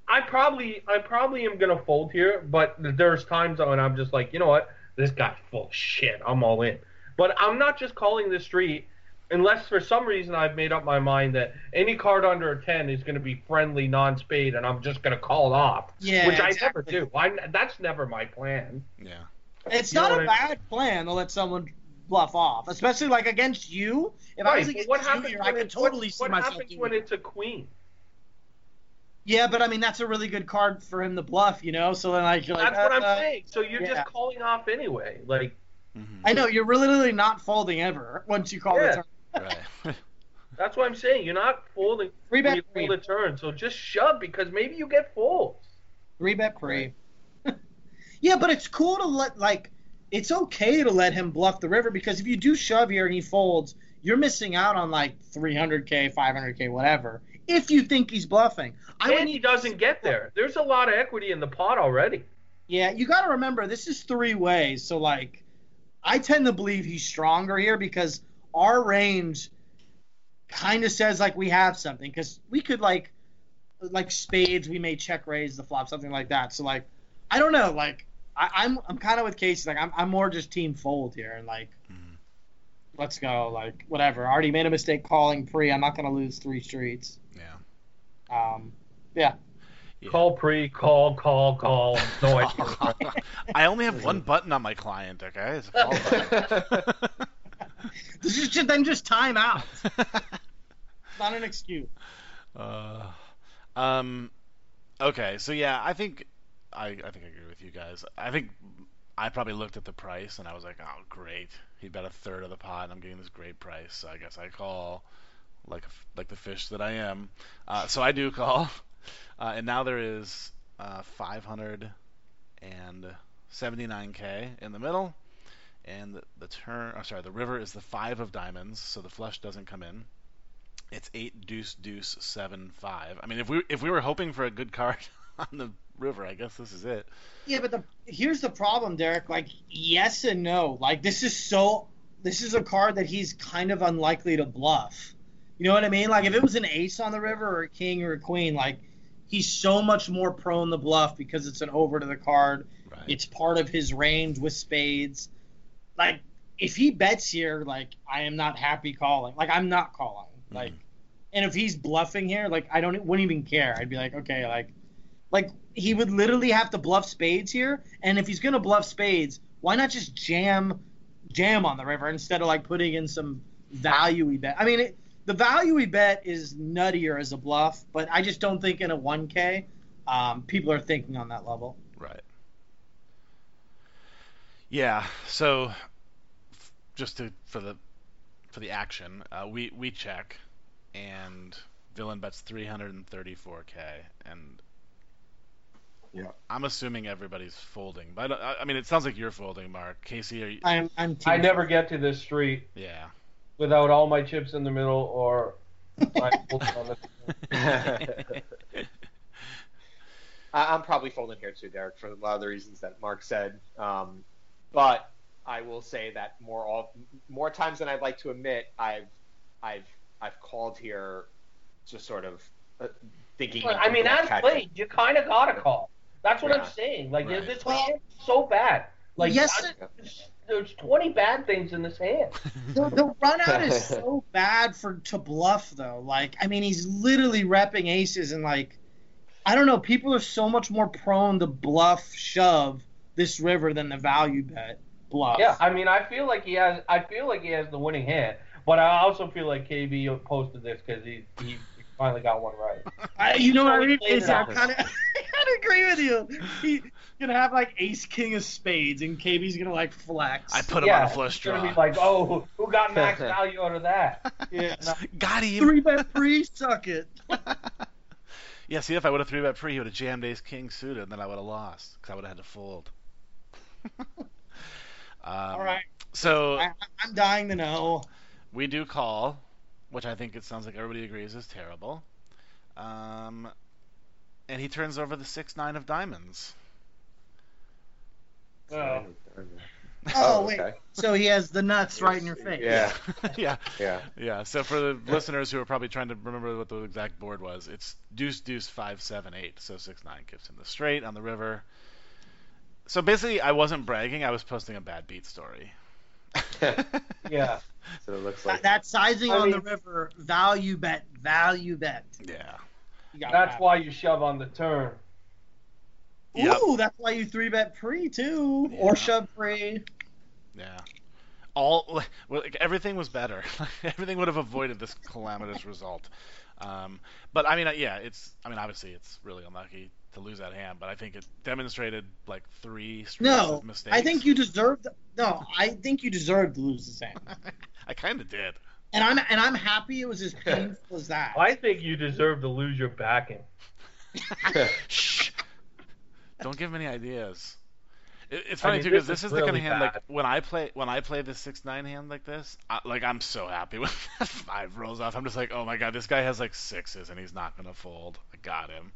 S3: I, I probably I probably am gonna fold here, but there's times when I'm just like, you know what, this guy's full of shit. I'm all in. But I'm not just calling the street unless for some reason I've made up my mind that any card under a ten is gonna be friendly non-spade, and I'm just gonna call it off.
S4: Yeah,
S3: which I never do. I that's never my plan.
S1: Yeah.
S4: It's
S3: You
S4: not a
S3: what
S4: bad plan to let someone bluff off, especially like against you. If I was against
S3: what happens
S4: here,
S3: when
S4: I could totally
S3: what,
S4: see
S3: what
S4: myself
S3: happens when
S4: it.
S3: it's a queen?
S4: Yeah, but I mean that's a really good card for him to bluff, you know. So then like, you're like
S3: That's what I'm
S4: uh,
S3: saying. So you're
S4: yeah.
S3: just calling off anyway. Like
S1: Mhm.
S4: I know you're really literally not folding ever once you call
S3: Yeah.
S4: the turn.
S1: Right.
S3: that's what I'm saying. You're not folding.
S4: Three bet
S3: pull
S4: pre.
S3: the turn. So just shove because maybe you get folds.
S4: Three bet pre. yeah, but it's cool to let like it's okay to let him bluff the river because if you do shove here and he folds, you're missing out on like 300k, 500k, whatever. If you think he's bluffing, I would
S3: and he doesn't get there. There's a lot of equity in the pot already.
S4: Yeah, you got to remember this is three ways. So like, I tend to believe he's stronger here because our range kind of says like we have something because we could like like spades we may check raise the flop something like that. So like, I don't know. Like I, I'm I'm kind of with Casey. Like I'm I'm more just team fold here and like.
S1: Mhm.
S4: Let's go, like whatever. I already made a mistake calling pre. I'm not gonna lose three streets.
S1: Yeah.
S4: Um, yeah.
S1: Yeah.
S3: Call pre, call, call, call. No idea.
S1: I only have one button on my client. Okay. It's a call button.
S4: This is just then just time out. not an excuse.
S1: Uh, um, okay, so yeah, I think I I think I agree with you guys. I think I probably looked at the price and I was like, oh great, he bet a third of the pot. and I'm getting this great price. So I guess I call like like the fish that I am. Uh, so I do call, uh, and now there is uh, 579k in the middle. And the, the turn, oh, sorry, the river is the five of diamonds, so the flush doesn't come in. It's eight deuce deuce seven five. I mean, if we if we were hoping for a good card on the river, I guess this is it.
S4: Yeah, but the here's the problem, Derek. Like, yes and no. Like, this is so. This is a card that he's kind of unlikely to bluff. You know what I mean? Like, if it was an ace on the river or a king or a queen, like, he's so much more prone to bluff because it's an over to the card.
S1: Right.
S4: It's part of his range with spades. Like, if he bets here, like, I am not happy calling. Like, I'm not calling. Mm-hmm. Like, and if he's bluffing here, like, I don't wouldn't even care. I'd be like, okay, like, like he would literally have to bluff spades here. And if he's gonna bluff spades, why not just jam, jam on the river instead of like putting in some value we bet? I mean, it, the value we bet is nuttier as a bluff, but I just don't think in a 1K, um, people are thinking on that level.
S1: Right. Yeah. So, f- just to for the for the action, uh, we we check, and villain bets 334k, and
S2: Yeah.
S1: I'm assuming everybody's folding, but I, I mean, it sounds like you're folding, Mark. Casey, are you?
S4: I'm, I'm.
S3: I never get to this street
S1: Yeah.
S3: Without all my chips in the middle or my on the
S2: I- I'm probably folding here too, Derek, for a lot of the reasons that Mark said. Um, but I will say that more all, more times than I'd like to admit, I've I've I've called here, just sort of uh, thinking.
S3: I mean, as played, you kind of gotta call. That's what
S2: Yeah.
S3: I'm saying. Like
S1: Right.
S3: this
S4: Well-
S3: hand is so bad. Like
S4: Yes,
S3: I- there's 20 bad things in this hand.
S4: the, the run out is so bad for to bluff though. Like, I mean, he's literally repping aces and like, I don't know. People are so much more prone to bluff shove this river than the value bet bluff.
S3: Yeah, I mean, I feel like he has. I feel like he has the winning hand, but I also feel like KB posted this because he, he he finally got one right.
S4: I, you know what I mean?
S3: played it
S4: Casey, I
S3: out.
S4: I kind of agree with you. He's gonna have like ace king of spades, and KB's gonna like flex.
S1: I put him
S3: yeah,
S1: on a flush
S3: it's gonna be like, oh, who- who got max value out of that?
S4: yeah.
S1: Got him.
S4: Three bet free, suck it.
S1: Yeah, see, if I would have three bet pre, he would have jammed ace king suited, and then I would have lost because I would have had to fold. um,
S4: All right.
S1: So
S4: I, I'm dying to know.
S1: we do call, which I think it sounds like everybody agrees is terrible. Um, and he turns over the six nine of diamonds.
S3: Oh.
S4: Oh, wait.
S2: okay.
S4: So he has the nuts right in your face.
S2: Yeah.
S1: yeah,
S2: Yeah.
S1: yeah. So for the listeners who are probably trying to remember what the exact board was, it's deuce deuce five seven eight. So six nine gives him the straight on the river. So basically, I wasn't bragging. I was posting a bad beat story.
S3: Yeah.
S2: So it looks
S4: That,
S2: like
S4: that sizing
S3: I
S4: on the river, value bet, value bet.
S1: Yeah.
S4: You gotta
S3: That's
S4: have
S3: why you shove on the turn.
S4: it.
S1: Yep.
S4: Ooh, that's why you three bet pre too,
S1: Yeah.
S4: or shove pre.
S1: Yeah. All like, everything was better. everything would have avoided this calamitous result. Um, but I mean, uh, yeah, it's. I mean, obviously, it's really unlucky to lose that hand, but I think it demonstrated like three streaks
S4: No,
S1: of mistakes.
S4: I think you deserved. No, I think you deserved to lose this hand,
S1: I kind of did.
S4: And I'm and I'm happy it was as painful as that.
S3: I think you deserve to lose your backing.
S1: Shh. Don't give him any ideas. It, it's
S3: I
S1: funny
S3: mean,
S1: too because
S3: this
S1: this
S3: is
S1: is the kind of
S3: really
S1: hand like when I play when I play the six nine hand like this, I, like I'm so happy when that five rolls off. I'm just like, oh my god, this guy has like sixes and he's not gonna fold. I got him.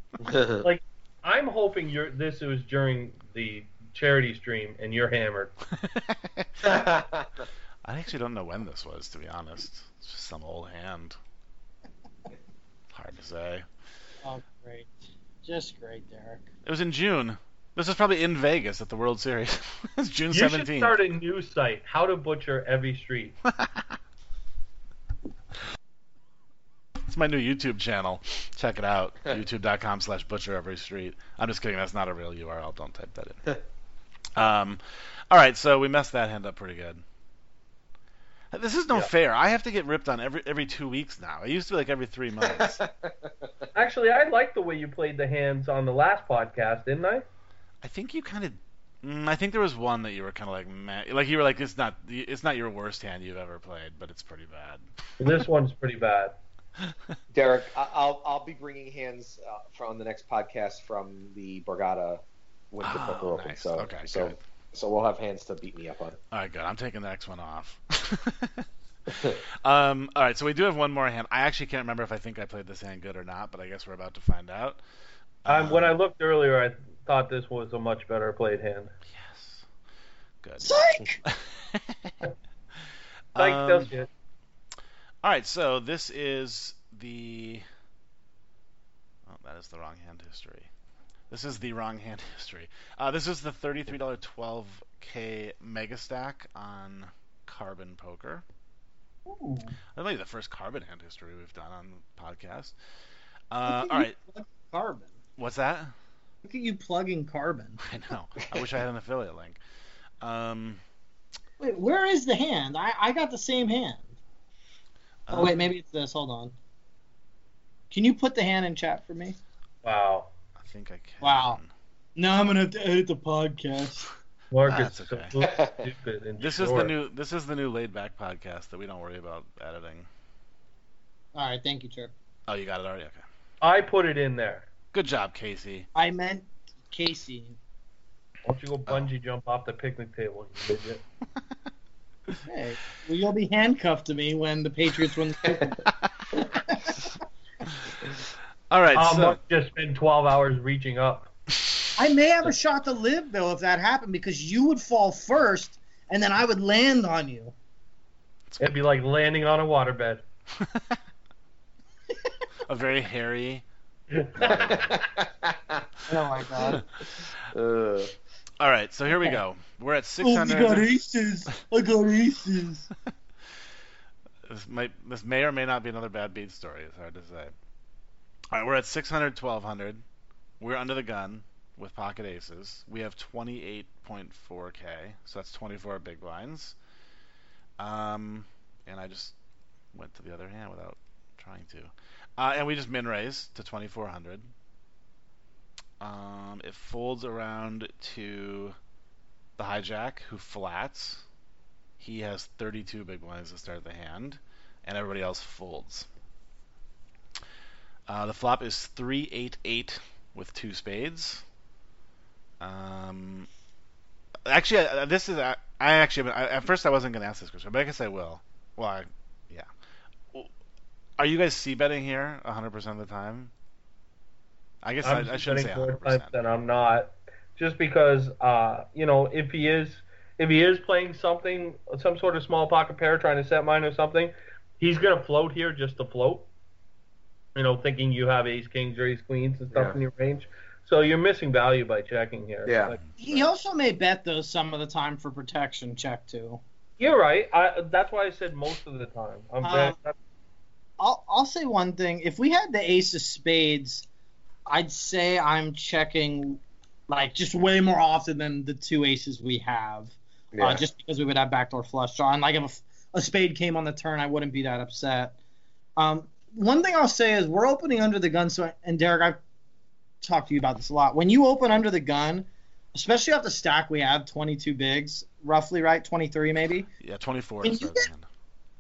S3: Like, I'm hoping you're. This was during the charity stream and you're hammered.
S1: I actually don't know when this was, to be honest. It's just some old hand. Hard to say.
S4: Oh, great, just great, Derek.
S1: It was in June. This is probably in Vegas at the World Series. it's June
S3: You should start a new site, How to Butcher Every Street.
S1: It's my new YouTube channel. Check it out. YouTube.com slash butcher every street. I'm just kidding. That's not a real URL. Don't type that in. um, all right, so we messed that hand up pretty good. This is no
S3: Yeah.
S1: fair. I have to get ripped on every every two weeks now. It used to be like every three months.
S3: Actually, I like the way you played the hands on the last podcast, didn't I?
S1: I think you kind of. Mm, I think there was one that you were kind of like, man, like you were like, it's not, it's not your worst hand you've ever played, but it's pretty bad.
S3: This one's pretty bad.
S2: Derek, I- I'll I'll be bringing hands uh, from the next podcast from the Borgata Winter
S1: Oh,
S2: Poker Open. So
S1: Okay,
S2: so
S1: good.
S2: So we'll have hands to beat me up on.
S1: All right, good. I'm taking the next one off. um, all right, so we do have one more hand. I actually can't remember if I think I played this hand good or not, but I guess we're about to find out.
S3: Um, when I
S1: Um,
S3: looked earlier, I thought this was a much better played hand.
S1: yes, good.
S4: Psych.
S3: Like
S1: Um,
S3: does shit.
S1: all right, so this is the. Oh, that is the wrong hand history. This is the wrong hand history. Uh, this is the thirty-three dollar twelve K mega stack on Carbon Poker.
S4: Ooh.
S1: That might be the first carbon hand history we've done on the podcast.
S4: Look
S1: Uh,
S4: at
S1: all
S4: you
S1: right,
S4: plugging Carbon.
S1: what's that?
S4: Look at you plugging carbon.
S1: I know. I wish I had an affiliate link. Um,
S4: Wait, where is the hand? I, I got the same hand. Oh
S1: uh,
S4: wait, maybe it's this. Hold on. Can you put the hand in chat for me?
S3: Wow.
S1: I think I can.
S4: Wow. Now I'm gonna have to edit the podcast.
S3: Mark
S1: That's
S3: is
S1: okay.
S3: stupid and
S1: This is the new. This is the new laid back podcast that we don't worry about editing.
S4: All right, thank you, Chirp.
S1: Oh, you got it already. Okay.
S3: I put it in there.
S1: Good job, Casey.
S4: I meant Casey.
S3: Why don't you go bungee jump off the picnic table, you idiot?
S4: Hey, well, you'll be handcuffed to me when the Patriots win the Super Bowl.
S1: All right.
S3: I'll
S1: so
S3: Mark just spend 12 hours reaching up.
S4: I may have a shot to live though if that happened because you would fall first and then I would land on you.
S3: It'd be like landing on a waterbed.
S1: a very hairy.
S4: Oh my god.
S2: Uh,
S1: All right. So here we go. We're at 600.
S4: Oh, we got aces. I got aces.
S1: this might. This may or may not be another bad beat story. It's hard to say. All right. We're at 600, 1200. We're under the gun with pocket aces. We have 28.4k, so that's 24 big blinds. Um, and I just went to the other hand without trying to. Uh, and we just min raise to 2400. Um, it folds around to the hijack, who flats. He has 32 big blinds to start the hand, and everybody else folds. Uh, the flop is three eight eight with two spades. Um, actually, uh, this is I, I actually I, at first I wasn't going to ask this question, but I guess I will. Well, I, yeah. Well, Are you guys c betting here 100% of the time? I guess I,
S3: I'm
S1: I shouldn't say
S3: betting
S1: 100%.
S3: times than I'm not, just because uh, you know if he is if he is playing something some sort of small pocket pair trying to set mine or something, he's gonna float here just to float. You know, thinking you have ace kings or ace queens and stuff
S2: Yeah.
S3: in your range, so you're missing value by checking here.
S2: Yeah.
S3: Like,
S4: He also may bet those some of the time for protection check too.
S3: you're right. I, that's why I said most of the time. I'm
S4: Uh,
S3: bet-
S4: I'll I'll say one thing. If we had the ace of spades, I'd say I'm checking like just way more often than the two aces we have.
S2: Yeah.
S4: Uh, just because we would have backdoor flush draw. And like if a, a spade came on the turn, I wouldn't be that upset. Um, one thing I'll say is we're opening under the gun. So and Derek, I've talked to you about this a lot. When you open under the gun, especially off the stack, we have 22 bigs, roughly right, 23 maybe.
S1: Yeah, 24
S4: When you get-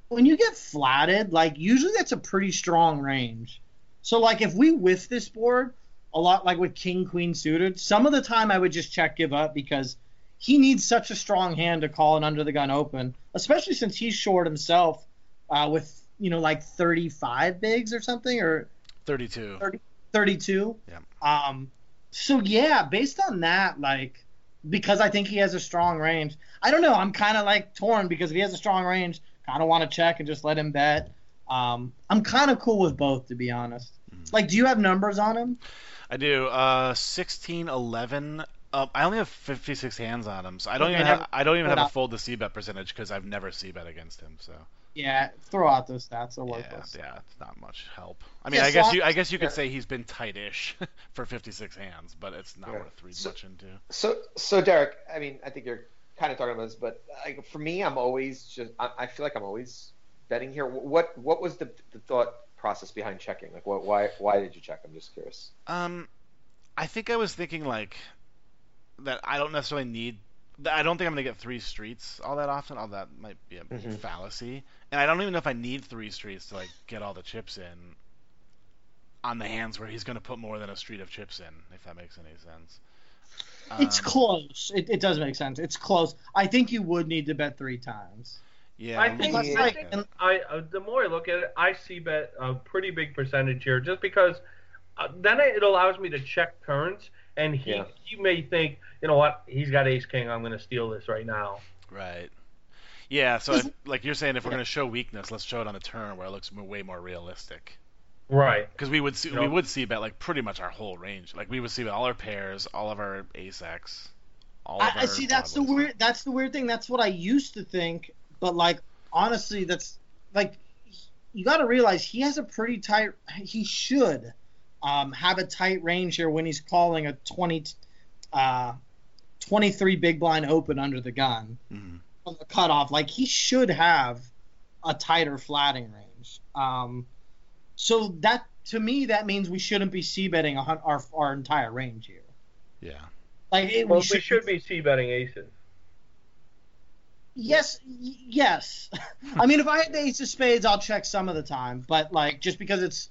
S4: when you get flatted, like usually that's a pretty strong range. So like if we whiff this board a lot, like with king queen suited, some of the time I would just check give up because he needs such a strong hand to call an under the gun open, especially since he's short himself uh, with you know like 35 bigs or something or
S1: 32.
S4: 32.
S1: Yeah.
S4: Um. So yeah, based on that, like because I think he has a strong range. I don't know. I'm kind of like torn because if he has a strong range, kind of want to check and just let him bet. Um, I'm kind of cool with both, to be honest.
S1: Mhm.
S4: Like, do you have numbers on him?
S1: I do. Uh, 16, 11. Uh, I only have 56 hands on him, so I don't even
S4: have-.
S1: I don't even have a full to c bet percentage because I've never c bet against him. So
S4: Yeah, throw out those stats. They're
S1: yeah,
S4: worthless.
S1: yeah, it's not much help. I mean,
S4: Yeah,
S1: I guess
S4: I-
S1: you. I guess you could
S2: yeah.
S1: say he's been tight-ish for 56 hands, but it's not
S2: Yeah.
S1: worth reading
S2: So-
S1: much into.
S2: So, so Derek, I mean, I think you're kind of talking about this, but like, for me, I'm always just, I, I feel like I'm always betting here. What, what was the, the thought process behind checking? Like, what, why, why did you check? I'm just curious.
S1: Um, I think I was thinking like that. I don't necessarily need. I don't think I'm gonna get three streets all that often. All that might be a
S2: Mhm.
S1: fallacy, and I don't even know if I need three streets to like get all the chips in. On the hands where he's gonna put more than a street of chips in, if that makes any sense.
S4: It's
S1: Um,
S4: close. It, it does make sense. It's close. I think you would need to bet three times.
S1: Yeah,
S3: I think,
S1: looking
S4: Unless,
S3: I
S1: at
S4: like,
S1: it.
S3: think I uh, the more I look at it, I c bet a pretty big percentage here, just because uh, then it allows me to check turns, and he
S2: Yeah.
S3: he may think, you know what, he's got ace king, I'm going to steal this right now.
S1: Right. Yeah, so if, like you're saying, if we're gonna show weakness, let's show it on a turn where it looks way more realistic.
S3: Right.
S1: Because we would see,
S3: You
S1: we
S3: know-
S1: would c bet like pretty much our whole range. Like we would c bet all our pairs, all of our ace x, all of
S4: I, I see. That's the weird. That's the weird thing. That's what I used to think. But like, honestly, that's like, you got to realize he has a pretty tight. He should um, have a tight range here when he's calling a 20, uh, 23 big blind open under the gun
S1: Mhm.
S4: On the cutoff. Like he should have a tighter flatting range. Um, so that to me that means we shouldn't be c betting our our entire range here.
S1: Yeah.
S4: Like it,
S3: Well,
S4: we
S3: we
S4: should
S3: should be c betting aces.
S4: Yes, yes. I mean, if I had the ace of spades, I'll check some of the time, but like just because it's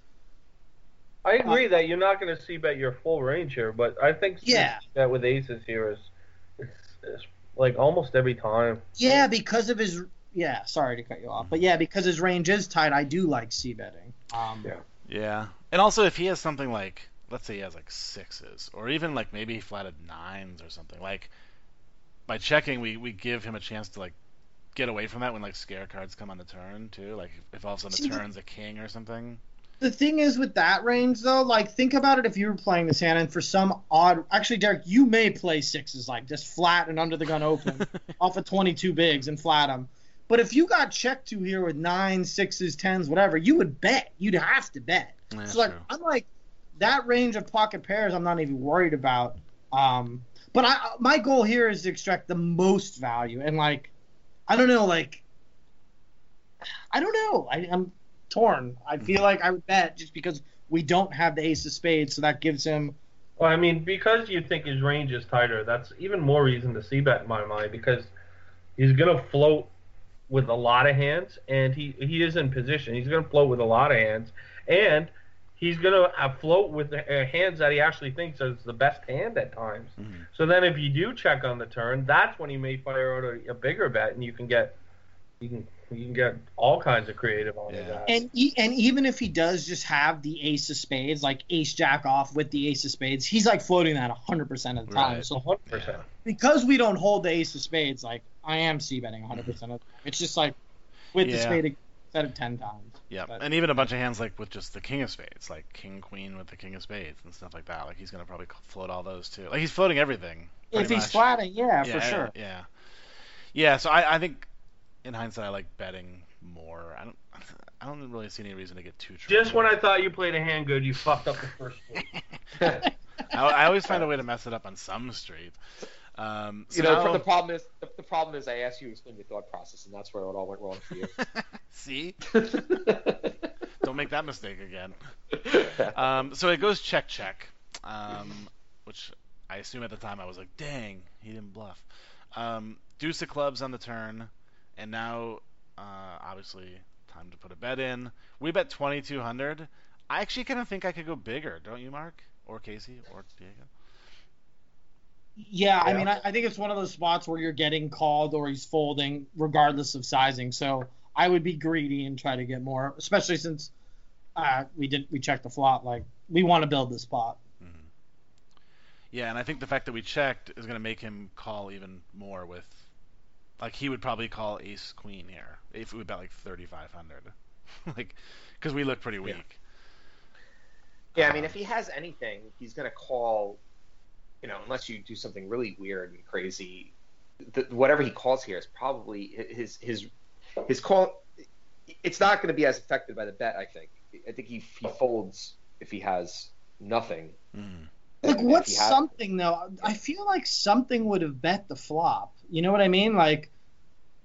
S3: I
S4: Uh,
S3: agree that you're not going to c bet your full range here, but I think
S4: Yeah.
S3: that with aces here is it's, it's like almost every time.
S4: yeah because of his yeah. Sorry to cut you off, but yeah, because his range is tight, I do like c betting. Um,
S2: Yeah.
S1: Yeah. And also, if he has something like, let's say he has like sixes, or even like maybe he flatted nines or something, like by checking, we, we give him a chance to like get away from that when like scare cards come on the turn too. Like if all of a sudden
S4: See,
S1: the
S4: the-
S1: turn's a king or something.
S4: The thing is with that range though, like think about it if you were playing this hand and for some odd actually Derek, you may play sixes like just flat and under the gun open off of 22 bigs and flat them. But if you got checked to here with nines, sixes, tens, whatever, you would bet. You'd have to bet.
S1: That's
S4: so like
S1: true.
S4: I'm like that range of pocket pairs I'm not even worried about. Um, but I my goal here is to extract the most value and like I don't know like I don't know I, I'm torn. I feel like I would bet just because we don't have the ace of spades, so that gives him.
S3: Well, I mean, because you think his range is tighter, that's even more reason to c bet in my mind because he's going to float with a lot of hands, and he he is in position. He's going to float with a lot of hands, and he's gonna uh, float with the uh, hands that he actually thinks is the best hand at times.
S1: Mhm.
S3: So then, if you do check on the turn, that's when he may fire out a, a bigger bet, and you can get you can you can get all kinds of creative on
S1: Yeah.
S3: that.
S4: And e- and even if he does just have the ace of spades, like ace jack off with the ace of spades, he's like floating that 100% of the time.
S1: Right.
S4: So
S3: 100. percent
S4: because we don't hold the ace of spades, like I am c betting 100% of the time. It's just like with the
S1: Yeah.
S4: spade instead of 10 times.
S1: Yeah,
S4: But-
S1: and even a bunch of hands like with just the king of spades, like king queen with the king of spades and stuff like that. Like he's gonna probably float all those too. Like he's floating everything.
S4: If he's
S1: much.
S4: flatting, yeah,
S1: yeah,
S4: for sure.
S1: Yeah, yeah. So I, I think in hindsight, I like betting more. I don't, I don't really see any reason to get too.
S3: Just when I thought you played a hand good, you fucked up the first one.
S1: I, I always find a way to mess it up on some street. Um, so
S2: you know,
S1: now-
S2: the problem is the, the problem is I asked you to explain your thought process, and that's where it all went wrong for you.
S1: see, don't make that mistake again. Um, so it goes check check, um, which I assume at the time I was like, dang, he didn't bluff. Um, deuce of clubs on the turn, and now uh, obviously time to put a bet in. We bet 2200. I actually kind of think I could go bigger, don't you, Mark? Or Casey? Or Diego?
S4: Yeah, I mean, I, I think it's one of those spots where you're getting called or he's folding, regardless of sizing. So I would be greedy and try to get more, especially since uh, we didn't we checked the flop. Like we want to build this pot.
S1: Mhm. Yeah, and I think the fact that we checked is going to make him call even more with, like he would probably call Ace Queen here if we bet like 3500, like because we look pretty weak.
S2: Yeah, I mean, if he has anything, he's going to call, you know, unless you do something really weird and crazy. The, whatever he calls here is probably his his his call. It's not going to be as affected by the bet. I think. I think he he folds if he has nothing.
S1: Mhm.
S4: Like
S2: And if
S4: what's
S2: he
S4: something though? I feel like something would have bet the flop. You know what I mean? Like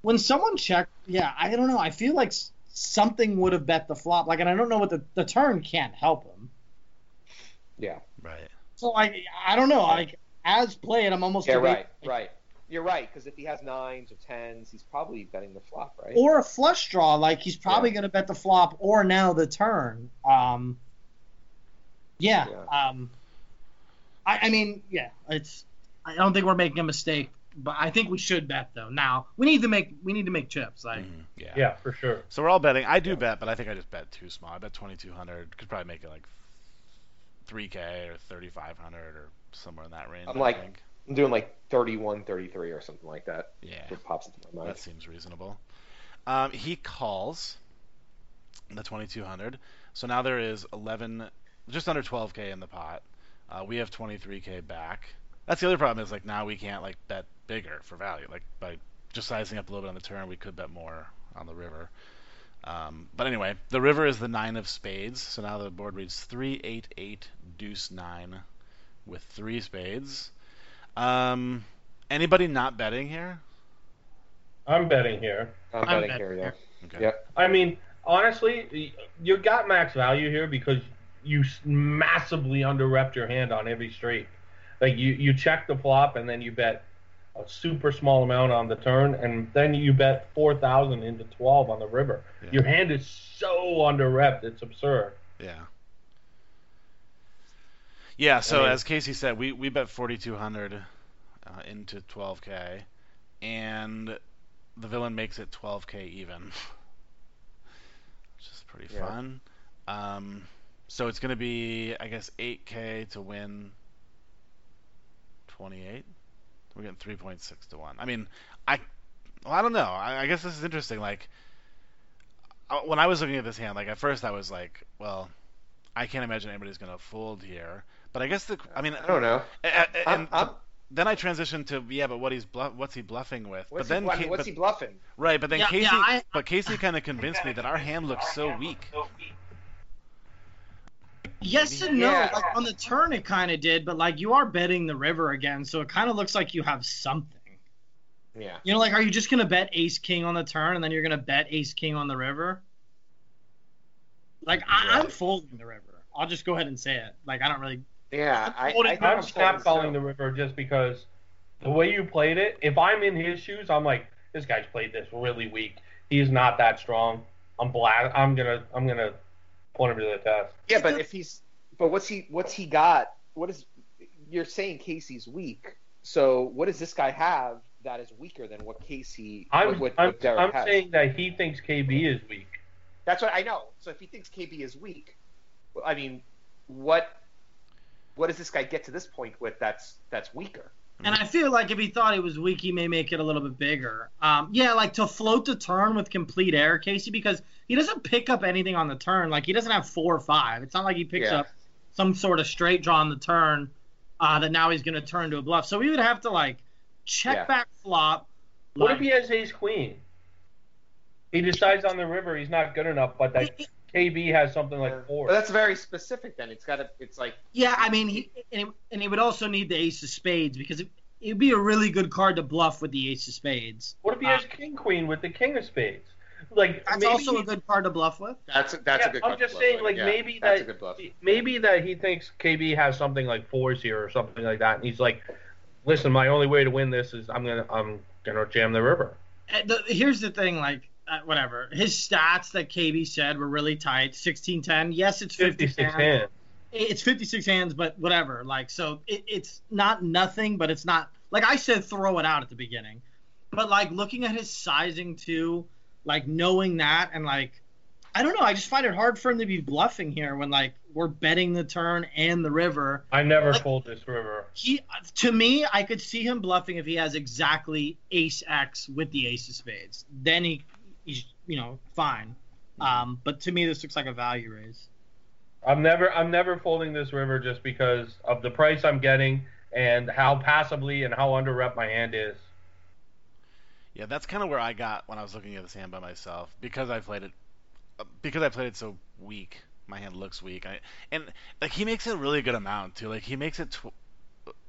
S4: when someone checked, yeah, I don't know. I feel like something would have bet the flop. Like, and I don't know what the the turn can't help him.
S2: Yeah.
S1: Right.
S4: So like I don't know. Like as played, I'm almost
S2: Yeah.
S4: debating,
S2: Right.
S4: like,
S2: Right. You're right because if he has nines or tens, he's probably betting the flop, right?
S4: or a flush draw. Like he's probably
S2: Yeah.
S4: going to bet the flop or now the turn. Um, yeah.
S2: Yeah.
S4: Um, I, I mean, yeah. It's. I don't think we're making a mistake, but I think we should bet though. Now we need to make we need to make chips. Like
S1: Mhm. Yeah.
S3: Yeah, for sure.
S1: So we're all betting. I do
S2: Yeah.
S1: bet, but I think I just bet too small. I bet 2200. Could probably make it like 3k or 3500 or somewhere in that range.
S2: I'm
S1: I
S2: like-
S1: think.
S2: I'm doing like 31, 33 or something like that.
S1: yeah.
S2: What pops into my mind.
S1: That seems reasonable. Um, he calls the 2200. So now there is 11, just under 12k in the pot. Uh, we have 23k back. That's the other problem is like now we can't like bet bigger for value. Like by just sizing up a little bit on the turn, we could bet more on the river. Um, but anyway, the river is the nine of spades. So now the board reads three, eight, eight, deuce, nine, with three spades. Um, anybody not betting here?
S3: I'm betting here.
S2: I'm,
S4: I'm
S2: betting
S4: betting
S2: here, yeah.
S1: Okay.
S2: Yeah.
S3: I mean, honestly, you got max value here because you massively underrepped your hand on every straight. Like you, you check the flop and then you bet a super small amount on the turn, and then you bet four thousand into twelve on the river.
S1: Yeah.
S3: Your hand is so underrepped, it's absurd.
S1: Yeah. Yeah, so
S3: mean-
S1: as Casey said, we, we bet 4,200 uh, into 12K, and the villain makes it 12K even, which is pretty
S2: Yeah.
S1: fun. Um, so it's going to be, I guess, 8K to win 28. We're getting 3.6 to 1. I mean, I, well, I don't know. I, I guess this is interesting. Like, uh, when I was looking at this hand, like at first I was like, well, I can't imagine anybody's gonna fold here. But I guess the, I mean,
S2: I don't know.
S1: a- a-
S2: I'm,
S1: And
S2: I'm,
S1: then I transitioned to yeah, but what he's bluff, what's he bluffing with?
S2: what's
S1: but then
S2: he, I
S1: Ca-
S2: what's
S1: but-
S2: he bluffing?
S1: right, but then
S4: Yeah,
S1: Casey,
S4: yeah, I-
S1: but Casey kind of convinced me that our hand looks so weak.
S4: Yes and no.
S2: Yeah.
S4: Like on the turn, it kind of did, but like you are betting the river again, so it kind of looks like you have something.
S2: Yeah.
S4: You know, like are you just gonna bet Ace King on the turn and then you're gonna bet Ace King on the river? Like I, I'm
S2: Right.
S4: folding the river. I'll just go ahead and say it. Like I don't really.
S2: Yeah. I, I
S4: holding-
S2: think
S3: I'm
S2: I'm
S3: snap
S2: folding
S3: calling the river just because the way you played it. If I'm in his shoes, I'm like, this guy's played this really weak. He's not that strong. I'm black. I'm gonna I'm gonna put him to the test.
S2: Yeah, but if he's but what's he what's he got? What is you're saying Casey's weak? So what does this guy have that is weaker than what Casey?
S3: I'm
S2: what, what,
S3: I'm,
S2: Derek
S3: I'm
S2: has?
S3: saying that he thinks KB is weak.
S2: That's what I know. So if he thinks KB is weak, I mean, what what does this guy get to this point with that's that's weaker?
S4: And I feel like if he thought he was weak, he may make it a little bit bigger. Um, yeah, like to float the turn with complete air, Casey, because he doesn't pick up anything on the turn. Like he doesn't have four or five. It's not like he picks
S2: Yeah.
S4: up some sort of straight draw on the turn uh, that now he's going to turn to a bluff. So we would have to like check
S2: Yeah.
S4: back flop.
S3: What
S4: like-
S3: if he has ace queen? He decides on the river he's not good enough, but that KB has something like four.
S2: But that's very specific. Then it's got to. It's like
S4: Yeah, I mean, he and, he- and he would also need the ace of spades because it, it would be a really good card to bluff with the ace of spades.
S3: What if he has king queen with the king of spades? Like
S4: That's
S3: maybe
S4: also a good card to bluff with.
S2: that's that's
S3: yeah,
S2: a good. Card.
S3: I'm
S2: card
S3: just
S2: bluff
S3: saying,
S2: with.
S3: like
S2: Yeah,
S3: maybe
S2: that's
S3: that
S2: a good bluff.
S3: maybe that he thinks KB has something like fours here or something like that, and he's like, "Listen, my only way to win this is I'm gonna I'm gonna jam the river."
S4: Uh, the, here's the thing, like uh, whatever his stats that KB said were really tight. 16-10. Yes, it's 50
S3: 56
S4: hands.
S3: hands.
S4: It's 56 hands, but whatever. Like so, it, it's not nothing, but it's not like I said. Throw it out at the beginning, but like looking at his sizing too, like knowing that and like. I don't know. I just find it hard for him to be bluffing here when like we're betting the turn and the river.
S3: I never
S4: Like-
S3: fold this river.
S4: He to me, I could see him bluffing if he has exactly ace X with the ace of spades. Then he he's you know fine. Um, but to me, this looks like a value raise.
S3: I'm never I'm never folding this river just because of the price I'm getting and how passively and how under rep my hand is.
S1: Yeah, that's kind of where I got when I was looking at this hand by myself because I played it uh, because I played it so weak. My hand looks weak. I and like he makes a really good amount too. Like he makes it. Tw-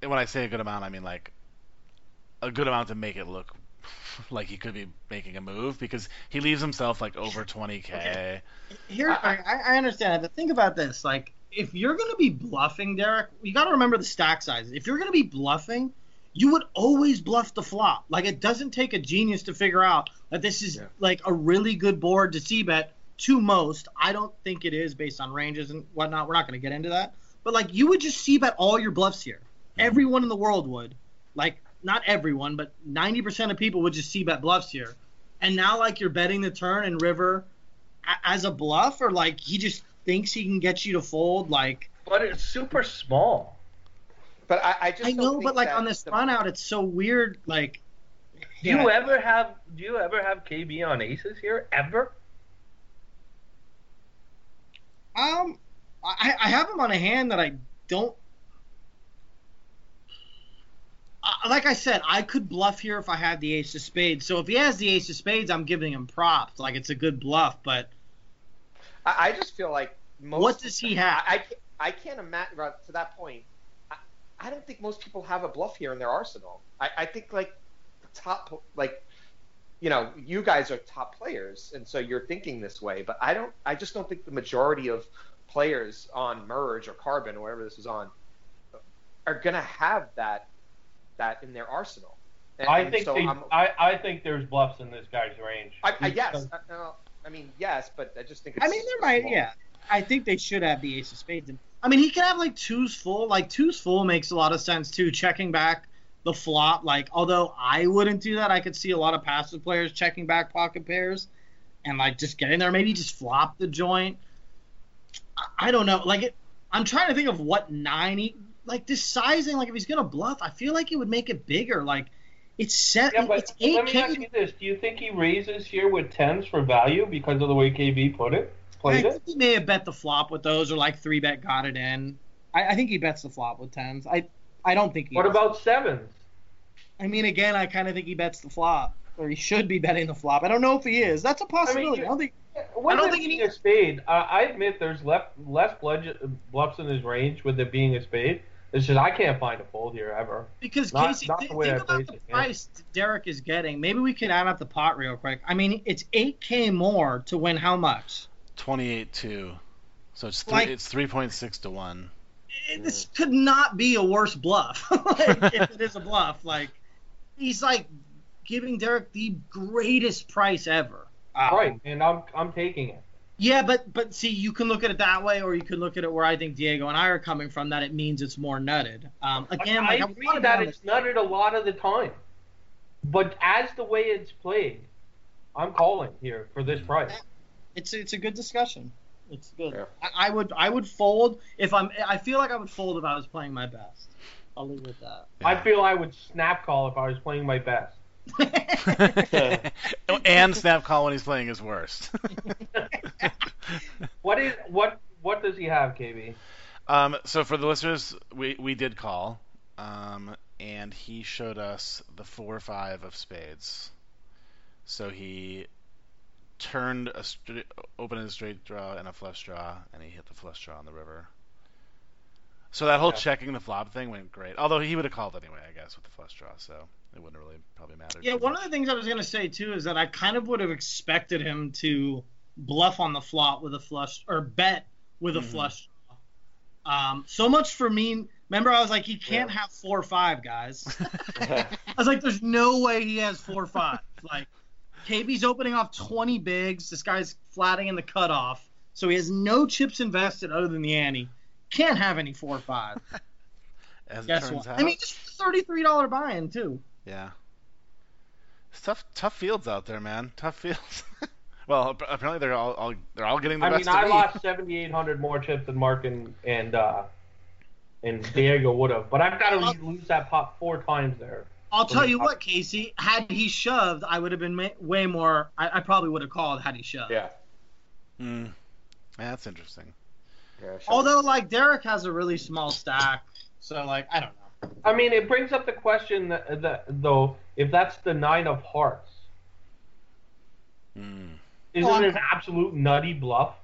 S1: and when I say a good amount, I mean like a good amount to make it look like he could be making a move because he leaves himself like over 20k.
S4: Okay. Here,
S2: I-
S4: I, I understand but think about this: like, if you're going to be bluffing, Derek, you got to remember the stack sizes. If you're going to be bluffing, you would always bluff the flop. Like, it doesn't take a genius to figure out that this is
S2: Yeah.
S4: like a really good board to c bet to most. I don't think it is based on ranges and whatnot. We're not going to get into that, but like, you would just c bet all your bluffs here. Mm-hmm. Everyone in the world would. Like, not everyone, but 90% of people would just c bet bluffs here. And now, like, you're betting the turn and river as a bluff, or like he just thinks he can get you to fold. Like
S3: But it's super small.
S2: But I, I just
S4: I
S2: don't
S4: know,
S2: think
S4: but like on this
S2: the-
S4: run out, it's so weird. Like,
S3: Do you ever have do you ever have KB on aces here? Ever?
S4: um, I, I have him on a hand that I don't. Uh, like I said, I could bluff here if I had the ace of spades. So if he has the ace of spades, I'm giving him props. Like it's a good bluff, but
S2: I, I just feel like most.
S4: what does he have?
S2: I, I, can't- I can't imagine to that point. I, I don't think most people have a bluff here in their arsenal. I, I think like the top, like you know, you guys are top players, and so you're thinking this way. But I don't. I just don't think the majority of players on Merge or Carbon or whatever this is on are gonna have that that in their arsenal. And,
S3: I think
S2: so
S3: they,
S2: I'm-
S3: I, I think there's bluffs in this guy's range.
S2: I, I, yes, I, no, I mean yes, but I just think it's
S4: I mean, there might,
S2: small.
S4: yeah. I think they should have the ace of spades. And, I mean, he can have like twos full. Like twos full makes a lot of sense too. Checking back the flop. Like, although I wouldn't do that, I could see a lot of passive players checking back pocket pairs and like just getting there. Maybe just flop the joint. I, I don't know. Like, it, I'm trying to think of what nine. He, like this sizing. Like, if he's gonna bluff, I feel like it would make it bigger. Like, it's set.
S3: Yeah, but
S4: it's eight
S3: let me ask you this: Do you think he raises here with tens for value because of the way KB put it?
S4: I
S3: Played it?
S4: think he may have bet the flop with those, or like three bet got it in. I, I think he bets the flop with tens. I I don't think he.
S3: What
S4: does.
S3: about sevens?
S4: I mean, again, I kind of think he bets the flop, or he should be betting the flop. I don't know if he is. That's a possibility. I,
S3: you-
S4: don't think. I don't think he
S3: being a spade, uh, I admit there's left, less bludge, bluffs in his range with it being a spade. It's just I can't find a fold here ever.
S4: Because
S3: Not-
S4: Casey,
S3: not
S4: thi-
S3: the way
S4: think
S3: I
S4: about the
S3: it, yeah.
S4: price Derek is getting. Maybe we can add up the pot real quick. I mean, it's eight k more to win how much?
S1: 28 2. So it's three,
S4: Like-
S1: it's 3.6 to one.
S4: Eh, This could not be a worse bluff. like, if it is a bluff, like he's like giving Derek the greatest price ever. Um,
S3: Right, and I'm I'm taking it.
S4: Yeah, but but see, you can look at it that way, or you can look at it where I think Diego and I are coming from. That it means it's more nutted. Um, again,
S3: I
S4: like,
S3: agree that
S4: about
S3: it's nutted a lot of the time, but as the way it's played, I'm calling here for this price.
S4: it's it's a good discussion. It's good.
S2: Yeah.
S4: I, I would I would fold if I'm. I feel like I would fold if I was playing my best. I'll leave it at that.
S3: I feel I would snap call if I was playing my best.
S1: and snap call when he's playing his worst.
S3: What is what? What does he have, KB?
S1: um, so for the listeners, we we did call, um, and he showed us the four or five of spades. So he turned a straight, opened a straight draw and a flush draw, and he hit the flush draw on the river. So that whole
S3: Yeah.
S1: checking the flop thing went great. Although he would have called anyway, I guess, with the flush draw, so it wouldn't really probably matter.
S4: Yeah, one
S1: much.
S4: of the things I was gonna say too is that I kind of would have expected him to bluff on the flop with a flush or bet with a
S1: Mhm.
S4: flush. Um, so much for me. Remember, I was like, he can't have four or five guys. I was like, there's no way he has four or five. Like, KB's opening off 20 bigs. This guy's flatting in the cutoff, so he has no chips invested other than the ante. Can't have any four or five.
S1: As it
S4: Guess
S1: turns
S4: what?
S1: out,
S4: I mean, just thirty-three dollar buy-in too.
S1: Yeah. It's tough, tough fields out there, man. Tough fields. well, apparently they're all, all they're all getting the
S3: I
S1: best
S3: mean,
S1: of
S3: I
S1: me.
S3: lost 7,800 more chips than Mark and and uh, and Diego would have, but I've got to lose that pot four times there.
S4: I'll tell you
S3: I-
S4: what, Casey. Had he shoved, I would have been ma- way more. I, I probably would have called had he shoved.
S2: yeah.
S1: Hmm. Yeah, that's interesting.
S2: yeah.
S4: Although, like Derek has a really small stack, so like I don't know.
S3: I mean, it brings up the question that, that though, if that's the nine of hearts,
S1: Hmm.
S3: isn't
S4: I'm-
S3: it an absolute nutty bluff?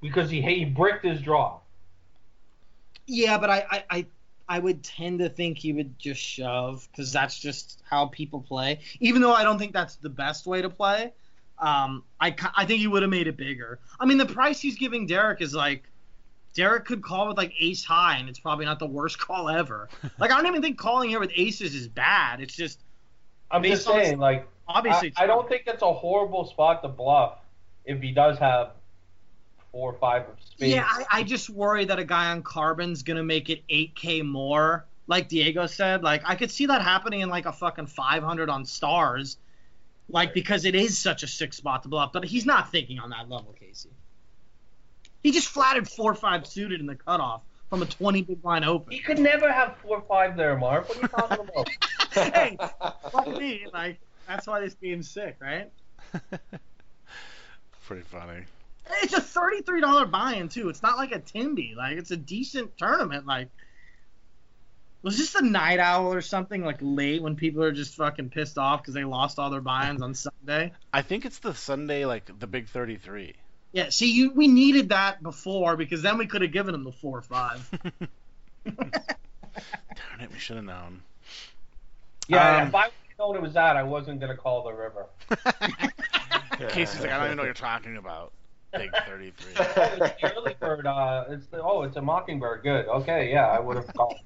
S3: Because he he bricked his draw.
S4: Yeah, but I I, I, I would tend to think he would just shove because that's just how people play. Even though I don't think that's the best way to play. Um, I I think he would have made it bigger. I mean, the price he's giving Derek is like. Derek could call with like ace high, and it's probably not the worst call ever. Like I don't even think calling here with aces is bad. It's just
S3: I'm just saying, like,
S4: obviously.
S3: I, I don't think it's a horrible spot to bluff if he does have four or five of spades.
S4: Yeah, I, I just worry that a guy on carbon's gonna make it 8k more. Like Diego said, like I could see that happening in like a fucking 500 on stars, like because it is such a sick spot to bluff. But he's not thinking on that level, Casey. He just flatted four five suited in the cutoff from a 20 big blind open.
S3: He could never have four or five there, Mark. What are you talking about?
S4: hey, like me, like that's why this game's sick, right?
S1: Pretty funny.
S4: It's a thirty-three dollar buy-in too. It's not like a Timby. Like it's a decent tournament. Like, was this a night owl or something like late when people are just fucking pissed off because they lost all their buy-ins on Sunday?
S1: I think it's the Sunday, like the big 33.
S4: Yeah. See, you we needed that before because then we could have given them the four or five.
S1: Darn it, we should have known.
S3: Yeah,
S1: Um,
S3: if I would have known it was that, I wasn't gonna call the river.
S1: Casey's like, I don't even know what you're talking about. Big 33.
S3: Oh, it's the early bird. Uh, it's the, oh, it's a mockingbird. Good. Okay, yeah, I would have called.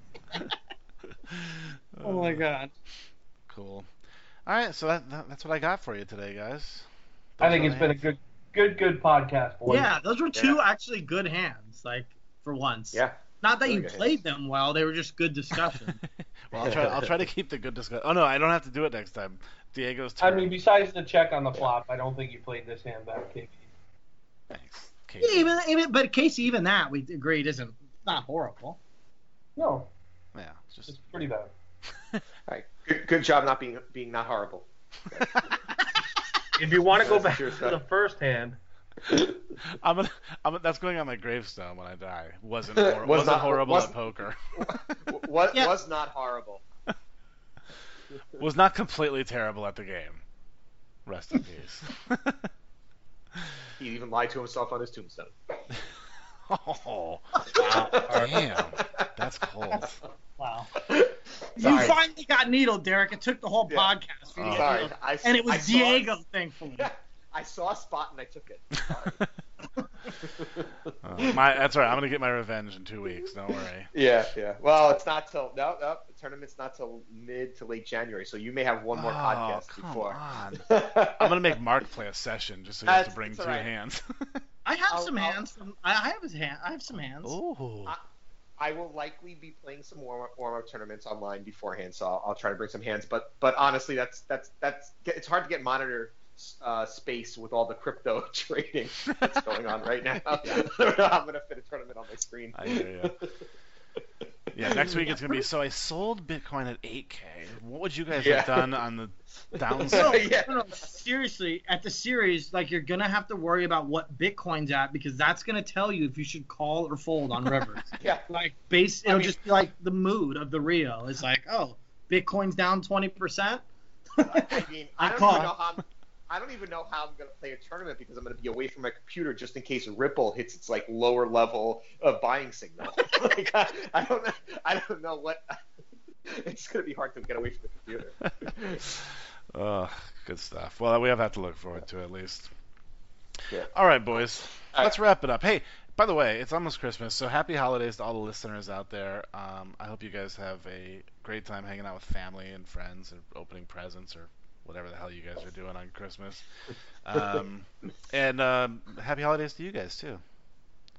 S4: oh my god.
S1: Cool. All right, so that, that that's what I got for you today, guys.
S3: I think
S1: are
S3: it's
S1: the
S3: been a good, good, good podcast, boys.
S4: Yeah, those were two actually good hands. Like for once.
S2: yeah.
S4: Not that
S2: Really
S4: you
S2: good
S4: played them well; they were just good discussion.
S1: well, I'll try. I'll try to keep the good discussion. Oh no, I don't have to do it next time. Diego's
S3: I
S1: turn.
S3: mean, besides the check on the flop, I don't think you played this hand back, KP.
S1: Thanks.
S4: Yeah,
S1: Casey.
S4: even, even but Casey, even that we agreed isn't not horrible.
S3: No,
S1: Yeah, it's
S3: it's pretty bad.
S2: All right. Good, good job not being being not horrible.
S3: If you want to go back to the first hand,
S1: I'm gonna, I'm gonna, that's going on my gravestone when I die. Wasn't hor-
S2: Was
S1: wasn't
S2: not-
S1: horrible
S2: was-
S1: at poker.
S2: What
S4: Yeah.
S2: was not horrible.
S1: Was not completely terrible at the game. Rest in peace.
S2: He even lied to himself on his tombstone.
S1: oh, wow. damn, that's cold.
S4: Wow.
S2: Sorry.
S4: You finally got needled, Derek. It took the whole
S2: Yeah.
S4: podcast for you to get
S2: Sorry,
S4: needled.
S2: I,
S4: And it was
S2: I saw-
S4: Diego, thankfully.
S2: I saw a spot and I took it. Sorry.
S1: Uh, my, that's all right. I'm gonna get my revenge in two weeks. Don't worry.
S2: Yeah, yeah. Well, it's not till no, no. The tournament's not till mid to late January, so you may have one more
S1: oh,
S2: podcast
S1: come
S2: before.
S1: on. I'm gonna make Mark play a session just so he has to
S2: That's-
S1: bring
S2: it's
S1: two
S2: all right.
S1: hands.
S4: I have
S2: I'll-
S4: some
S2: I'll-
S4: hands. From, I I have his hand. I have some hands.
S1: Ooh.
S2: I- I will likely be playing some warm up tournaments online beforehand, so I'll, I'll try to bring some hands. But but honestly, that's that's that's it's hard to get monitor uh, space with all the crypto trading that's going on right now. I don't know how I'm gonna fit a tournament on my screen.
S1: I hear ya. Yeah, next week it's gonna be. So I sold Bitcoin at 8k. What would you guys
S2: Yeah.
S1: have done on the
S4: No,
S1: downside?
S2: Yeah.
S4: no, no, seriously, at the series, like you're gonna have to worry about what Bitcoin's at because that's gonna tell you if you should call or fold on Rivers.
S2: Yeah.
S4: like base,
S2: I
S4: it'll
S2: mean-
S4: just be like the mood of the Rio. It's like, oh, Bitcoin's down twenty percent.
S2: I mean, I
S4: I
S2: don't
S4: caught.
S2: even know how. I'm, don't even know how I'm going to play a tournament because I'm going to be away from my computer just in case Ripple hits its like lower level of buying signal. like, I, I don't know. I don't know what. it's going to be hard to get away from the computer.
S1: Oh, good stuff. Well, we have that to look forward to at least.
S2: Yeah.
S1: All right, boys.
S2: All
S1: Let's wrap it up. Hey, by the way, it's almost Christmas, so happy holidays to all the listeners out there. Um, I hope you guys have a great time hanging out with family and friends and opening presents or whatever the hell you guys are doing on Christmas. Um, and um, happy holidays to you guys too.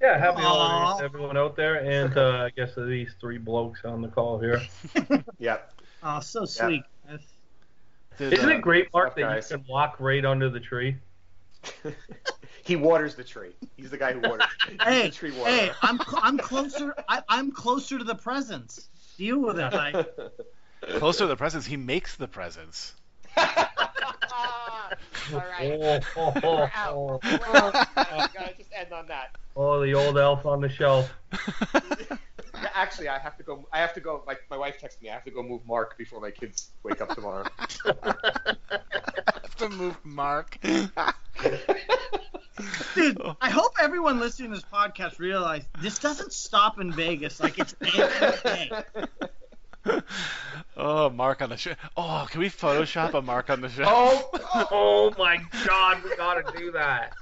S3: Yeah, happy
S4: Aw.
S3: holidays to everyone out there, and uh, I guess to these three blokes on the call here.
S2: Yeah.
S4: Oh, so sweet. guys.
S1: Did,
S3: Isn't
S1: uh,
S3: it great, Mark, that
S2: guys.
S3: you can walk right under the tree?
S2: he waters the tree. He's the guy who waters. He's
S4: Hey,
S2: the tree waterer.
S4: hey, I'm cl- I'm closer. I, I'm closer to the presents. Deal with it. Like,
S1: Closer to the presents, he makes the presents.
S2: All right.
S3: Oh, oh,
S2: We're
S3: oh,
S2: out.
S3: oh,
S2: We're out. I gotta just end on that.
S3: oh, the old elf on the shelf.
S2: Actually, I have to go. I have to go. My, my wife texted me. I have to go move Mark before my kids wake up tomorrow.
S1: have to move Mark.
S4: dude, I hope everyone listening to this podcast realize this doesn't stop in Vegas. Like it's every day.
S1: Oh, Mark on the show. Oh, can we Photoshop a Mark on the show?
S3: Oh, oh my God, we gotta do that.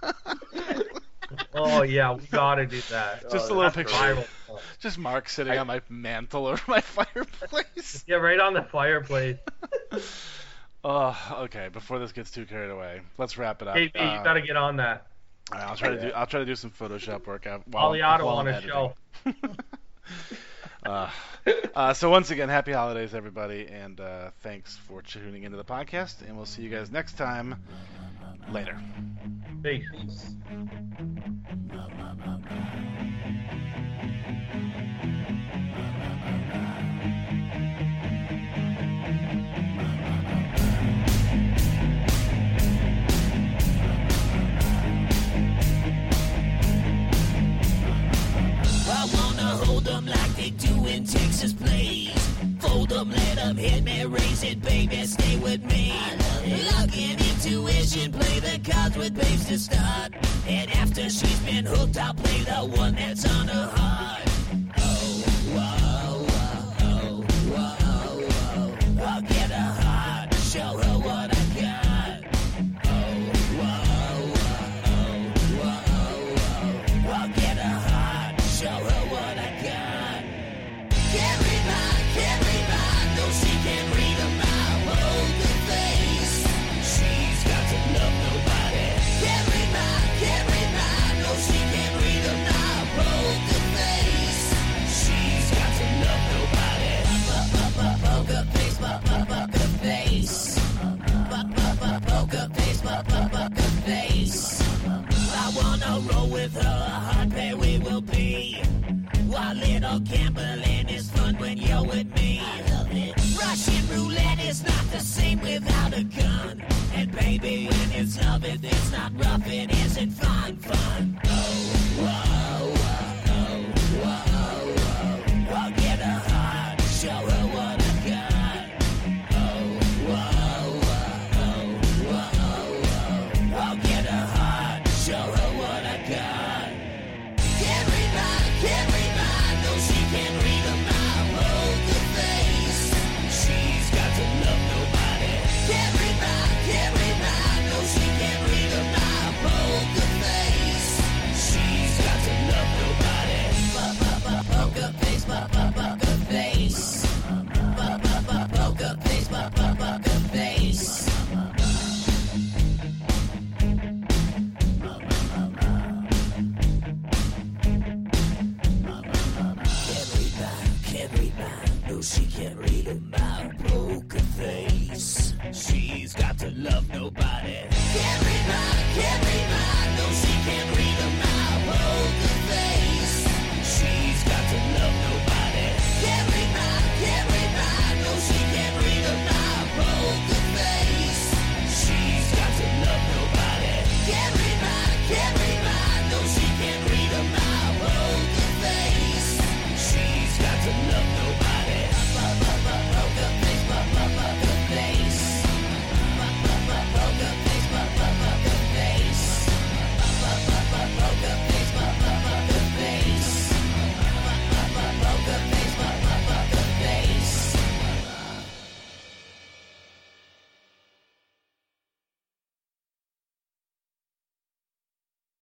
S3: Oh yeah, we gotta do that.
S1: Just
S2: Oh,
S1: a little picture.
S3: Viral.
S1: Just Mark sitting
S2: I-
S1: on my mantle over my fireplace.
S3: Yeah, right on the fireplace.
S1: Oh, okay. Before this gets too carried away, let's wrap it up.
S3: KB,
S1: Uh,
S3: you gotta get on that.
S1: all right, I'll try to do. I'll try to do some Photoshop work out while,
S3: Aliato
S1: while
S3: on
S1: I'm
S3: a
S1: editing. Uh, uh, so once again, happy holidays, everybody, and uh, thanks for tuning into the podcast. And we'll see you guys next time. Later.
S3: Peace.
S5: While gambling is fun when you're with me. Russian roulette is not the same without a gun. And baby, when it's love, it, it's not rough, it isn't fun, fun.